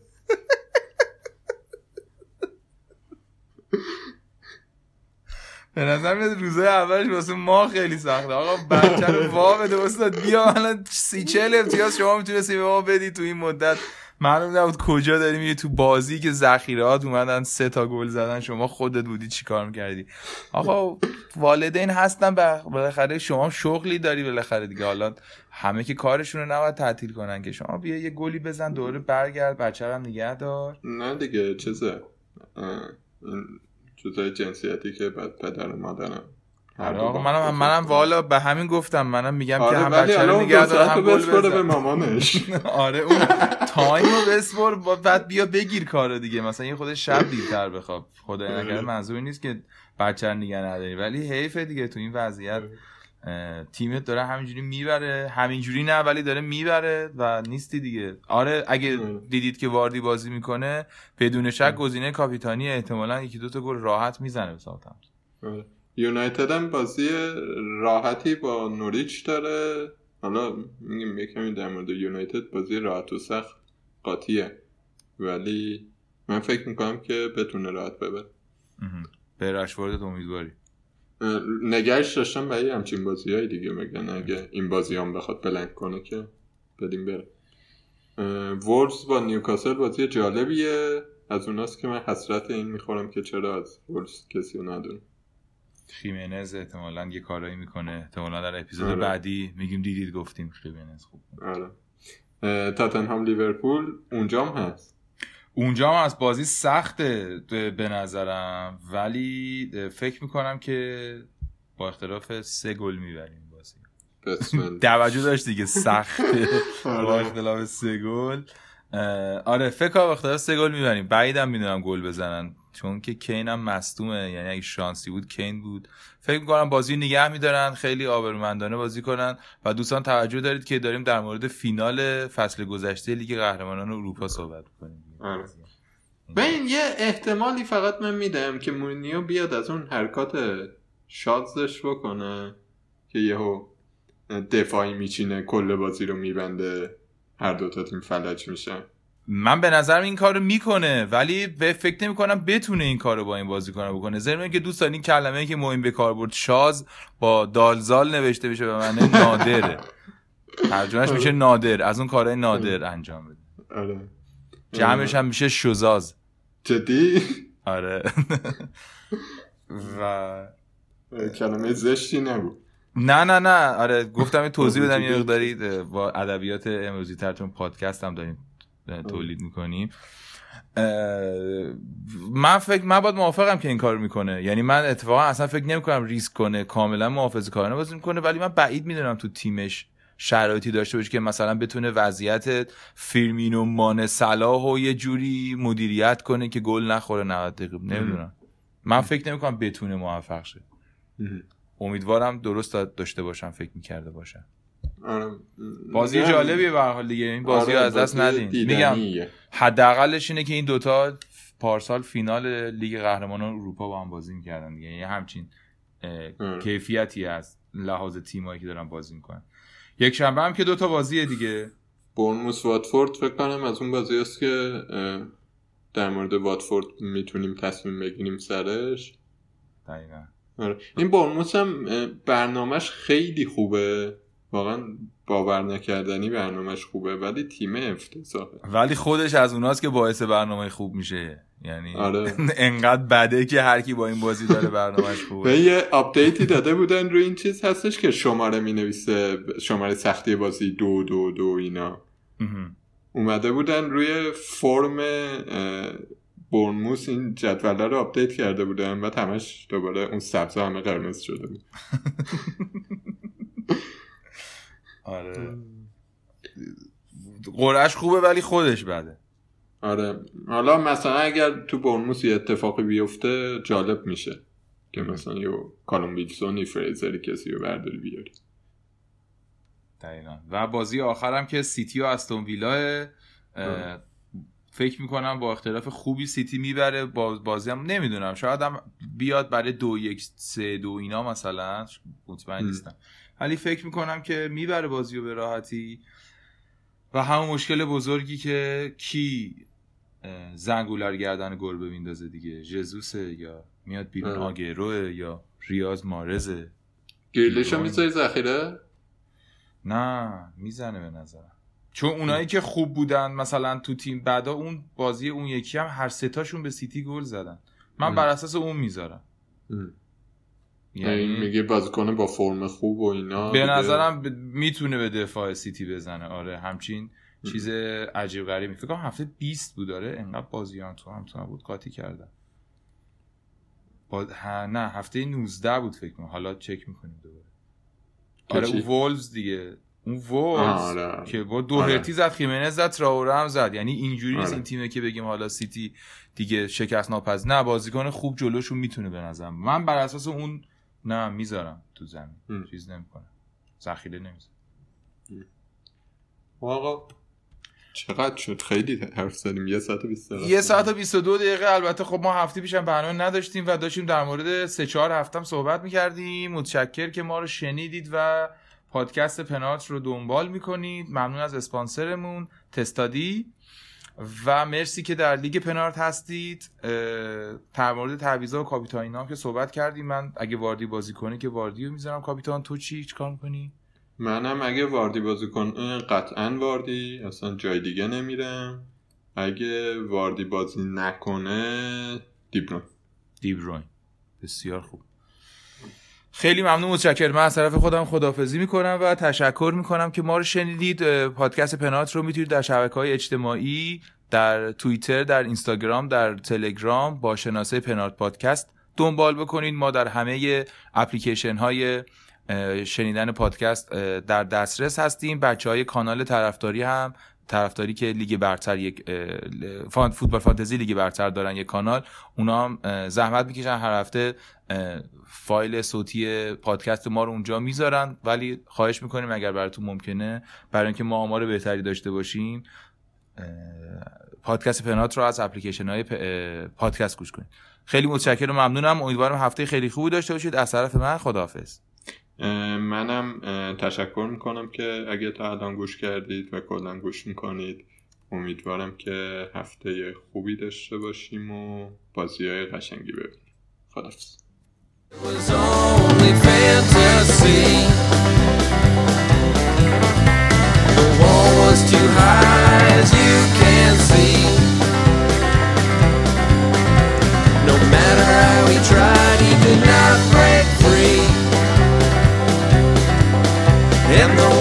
به نظر میاد روزای اولش واسه ما خیلی سخته. آقا بچه رو وا بده استاد بیا الان سی چل امتیاز شما می‌تونستی به ما بدی تو این مدت. معلوم نبود کجا داری میری تو بازی که ذخیرات اومدن سه تا گل زدن. شما خودت بودی چیکار می‌کردی؟ آقا والدین هستن بالاخره شما شغلی داری بالاخره دیگه. حالا همه که کارشون رو نباید تعطیل کنن که. شما بیا یه گلی بزن دوره برگرد بچه هم نگه دار. نه دیگه چیزه. چیزای جنسیتی که بعد پدر و مادرم. آره آقا منم منم والا به همین گفتم منم میگم که آره هم ولی بچه حالا رو اون نگه دو دار ساعت هم گل بسپره به بزن مامانش. [LAUGHS] آره اون تایم رو بسپر بعد بیا بگیر کارو دیگه. مثلا یه خود شب دیرتر بخواب خدای نکرده منظور نیست که بچه رو نگه نداری. ولی حیفه دیگه تو این وضعیت. تیمت داره همینجوری می‌بره. همینجوری نه ولی داره می‌بره و نیستی دیگه. آره اگه ام. دیدید که واردی بازی می‌کنه بدون شک گزینه کاپیتانی احتمالا یکی دو تا گل راحت می‌زنه به ساوثهامپتون. آره. یونایتد هم بازی راحتی با نوریچ داره. حالا میگیم یکمی در مورد یونایتد بازی راحت و سخت قاطیه. ولی من فکر می‌کنم که بتونه راحت ببره. به رشوارد امیدواری. نگهش داشتم برای همچین بازی های دیگه مگن اگه این بازی هم بخواد بلنگ کنه که بدیم بره. وولز با نیوکاسل بازی جالبیه. از اوناست که من حسرت این می‌خورم که چرا از وولز کسی رو نداره خیمنز احتمالا یه کارایی می‌کنه. احتمالا در اپیزود آره. بعدی میگیم دیدید گفتیم خیمنز خوب آره. تاتنهام لیورپول اونجا هم هست. اونجا هم از بازی سخته به نظرم. ولی فکر می‌کنم که با اختلاف سه گل می‌بریم بازی. [LAUGHS] توجه داشت دیگه سخته. [LAUGHS] با آره. اختلاف سه گل. آره فکر کنم با اختلاف سه گل می‌بریم. بعیدم می‌دونم گل بزنن چون که کین هم مصدومه. یعنی اگه شانسی بود کین بود. فکر می‌کنم بازی نگه میدارن خیلی آبرومندانه بازی کنن. و دوستان توجه دارید که داریم در مورد فینال فصل گذشته لیگ قهرمانان اروپا صحبت کنیم. آره. ببین یه احتمالی فقط من میدم که مورینیو بیاد از اون حرکات شادزش بکنه که یهو دفاعی میچینه کل بازی رو میبنده هر دوتا تیم فلج میشن من به نظرم این کارو می‌کنه ولی به فکر نمی کنم بتونه این کارو با این بازیکن بکنه. ضمن که دوست این کلمه که مهم به کار برد شاز با دالزال نوشته بشه به معنی نادره. [LAUGHS] ترجمهش میشه نادر از اون کارهای نادر انجام بده. آره. جمعش هم میشه شزاز جدی؟ آره. و کلمه زشتی نبود. نه نه نه. آره گفتم یه توضیح بدم یه. مقداری [LAUGHS] با ادبیات امروزی تر چون پادکست هم داریم تولید می‌کنیم. من فکر من باید موافقم که این کار می‌کنه. یعنی من اتفاقا اصلا فکر نمی‌کنم ریسک کنه کاملا محافظه کارانه بازی می‌کنه ولی من بعید می‌دونم تو تیمش شرایطی داشته باشه که مثلا بتونه وضعیت فیرمینو مان صلاح و یه جوری مدیریت کنه که گل نخوره 90 دقیقه. نمی‌دونم. من فکر نمی‌کنم بتونه موفق شه. امیدوارم درست داشته باشم فکر می‌کرده باشم. آره. بازی نه. جالبیه به هر حال دیگه. این بازی آره، از دست ندین. میگم حداقلش اینه که این دوتا پارسال فینال لیگ قهرمانان اروپا با هم بازی می‌کردن دیگه. یعنی همچین آره. کیفیتی از لحاظ تیمایی که دارن بازی می‌کنن. یک شنبه هم که دوتا بازیه دیگه. برنموس واتفورد فکر کنم از اون بازی است که در مورد واتفورد می‌تونیم تصمیم بگیریم سرش. دقیقا. آره. این برنموس هم برنامهش خیلی خوبه. واقعا باور نکردنی برنامهش خوبه ولی تیم افتضاحه. ولی خودش از اوناست که باعث برنامه خوب میشه. یعنی آره. [LAUGHS] انقدر بده که هر کی با این بازی داره برنامهش خوبه. یه آپدیتی داده بودن روی این چیز هستش که شماره می نویسه شماره سختی بازی دو دو دو اینا. اومده بودن روی فرم بورنموث این جدوله رو آپدیت کرده بودن و همش دوباره اون سبز همه قرمز شده بود. [LAUGHS] آره. قرعش خوبه ولی خودش بده. آره. حالا مثلا اگر تو بورنموث یه اتفاقی بیفته جالب میشه که مثلا یه کالوم ویلسونی فریزری کسی رو برداری بیاری. دقیقا. و بازی آخرم که سیتی و استون ویلا. فکر می‌کنم با اختلاف خوبی سیتی می‌بره. باز بازی هم نمی‌دونم. شاید هم بیاد برای دو یک سه دو اینا مثلا. مطمئن. نیستم. ولی فکر می‌کنم که می‌بره بازی رو به راحتی. و همون مشکل بزرگی که کی زنگولر گردن گل ببیندازه دیگه. ژزوسه یا میاد بیرون آه. آگروه یا ریاض مارزه. گریلیش رو دیوانه. می‌ذاری ذخیره؟ نه می‌زنه به نظرم. چون اونایی که خوب بودن مثلا تو تیم بعدا اون بازی اون یکی هم هر ستاشون به سیتی گل زدن. من. بر اساس اون می‌ذارم. یعنی میگه بازیکن با فرم خوب و اینا به نظرم ب- می‌تونه به دفاع سیتی بزنه. آره همچین چیز عجیب غریبی. فکر کنم هفته 20 بود داره انقدر بازیان تو هم تو بود قاطی کردن با... ها نه هفته 19 بود فکر کنم. حالا چک می‌کنیم دوباره. آره؟ اون وولز دیگه. اون وولز آره. که با دو آره. هرتی زد خیمنز زد تراوره هم زد. یعنی اینجوری نیست آره. این تیمه که بگیم حالا سیتی دیگه شکست ناپذیر. نه بازیکن خوب جلوشون می‌تونه به نظرم. من بر اساس اون نه می‌ذارم تو زمین. ام. چیز نمی‌کنم. ذخیره نمی‌ذارم. آقا چقدر شد؟ خیلی حرف زدیم. یه ساعت و بیست دقیقه یه ساعت و 22 دقیقه. البته خب ما هفته پیشم برنامه نداشتیم و داشتیم در مورد سه چهار هفتم صحبت می‌کردیم. متشکر که ما رو شنیدید و پادکست پنالت رو دنبال می‌کنید. ممنون از اسپانسرمون. تستادی. و مرسی که در لیگ پنارت هستید. در مورد تعویضا و کاپیتانینا هم که صحبت کردیم. من اگه واردی بازی کنه که واردی رو می‌ذارم. کاپیتان تو چی؟ چیکار می‌کنی؟ منم اگه واردی بازی کنه قطعا واردی اصلا جای دیگه نمیرم. اگه واردی بازی نکنه دیبرون دیبروین. بسیار خوب. خیلی ممنون متشکرم. من از طرف خودم خدافزی می‌کنم و تشکر می‌کنم که ما رو شنیدید. پادکست پنات رو می‌تونید در شبکه های اجتماعی در توییتر در اینستاگرام در تلگرام با شناسه پنات پادکست دنبال بکنید. ما در همه اپلیکیشن های شنیدن پادکست در دسترس هستیم. بچه های کانال طرفداری هم طرفداری که لیگ برتر یک فوتبال فانتزی لیگ برتر دارن یک کانال اونا هم زحمت می‌کشن. هر هفته فایل صوتی پادکست ما رو اونجا می‌ذارن. ولی خواهش می‌کنیم اگر براتون ممکنه برای اینکه ما آمار بهتری داشته باشیم پادکست پنات رو از اپلیکیشن های پادکست گوش کنید. خیلی متشکرم ممنونم. امیدوارم هفته خیلی خوبی داشته باشید. از طرف من خداحافظ. منم تشکر می‌کنم که اگه تا الان گوش کردید و کلا گوش می‌کنید امیدوارم که هفته خوبی داشته باشیم و بازی های قشنگی ببینیم. خدافز in the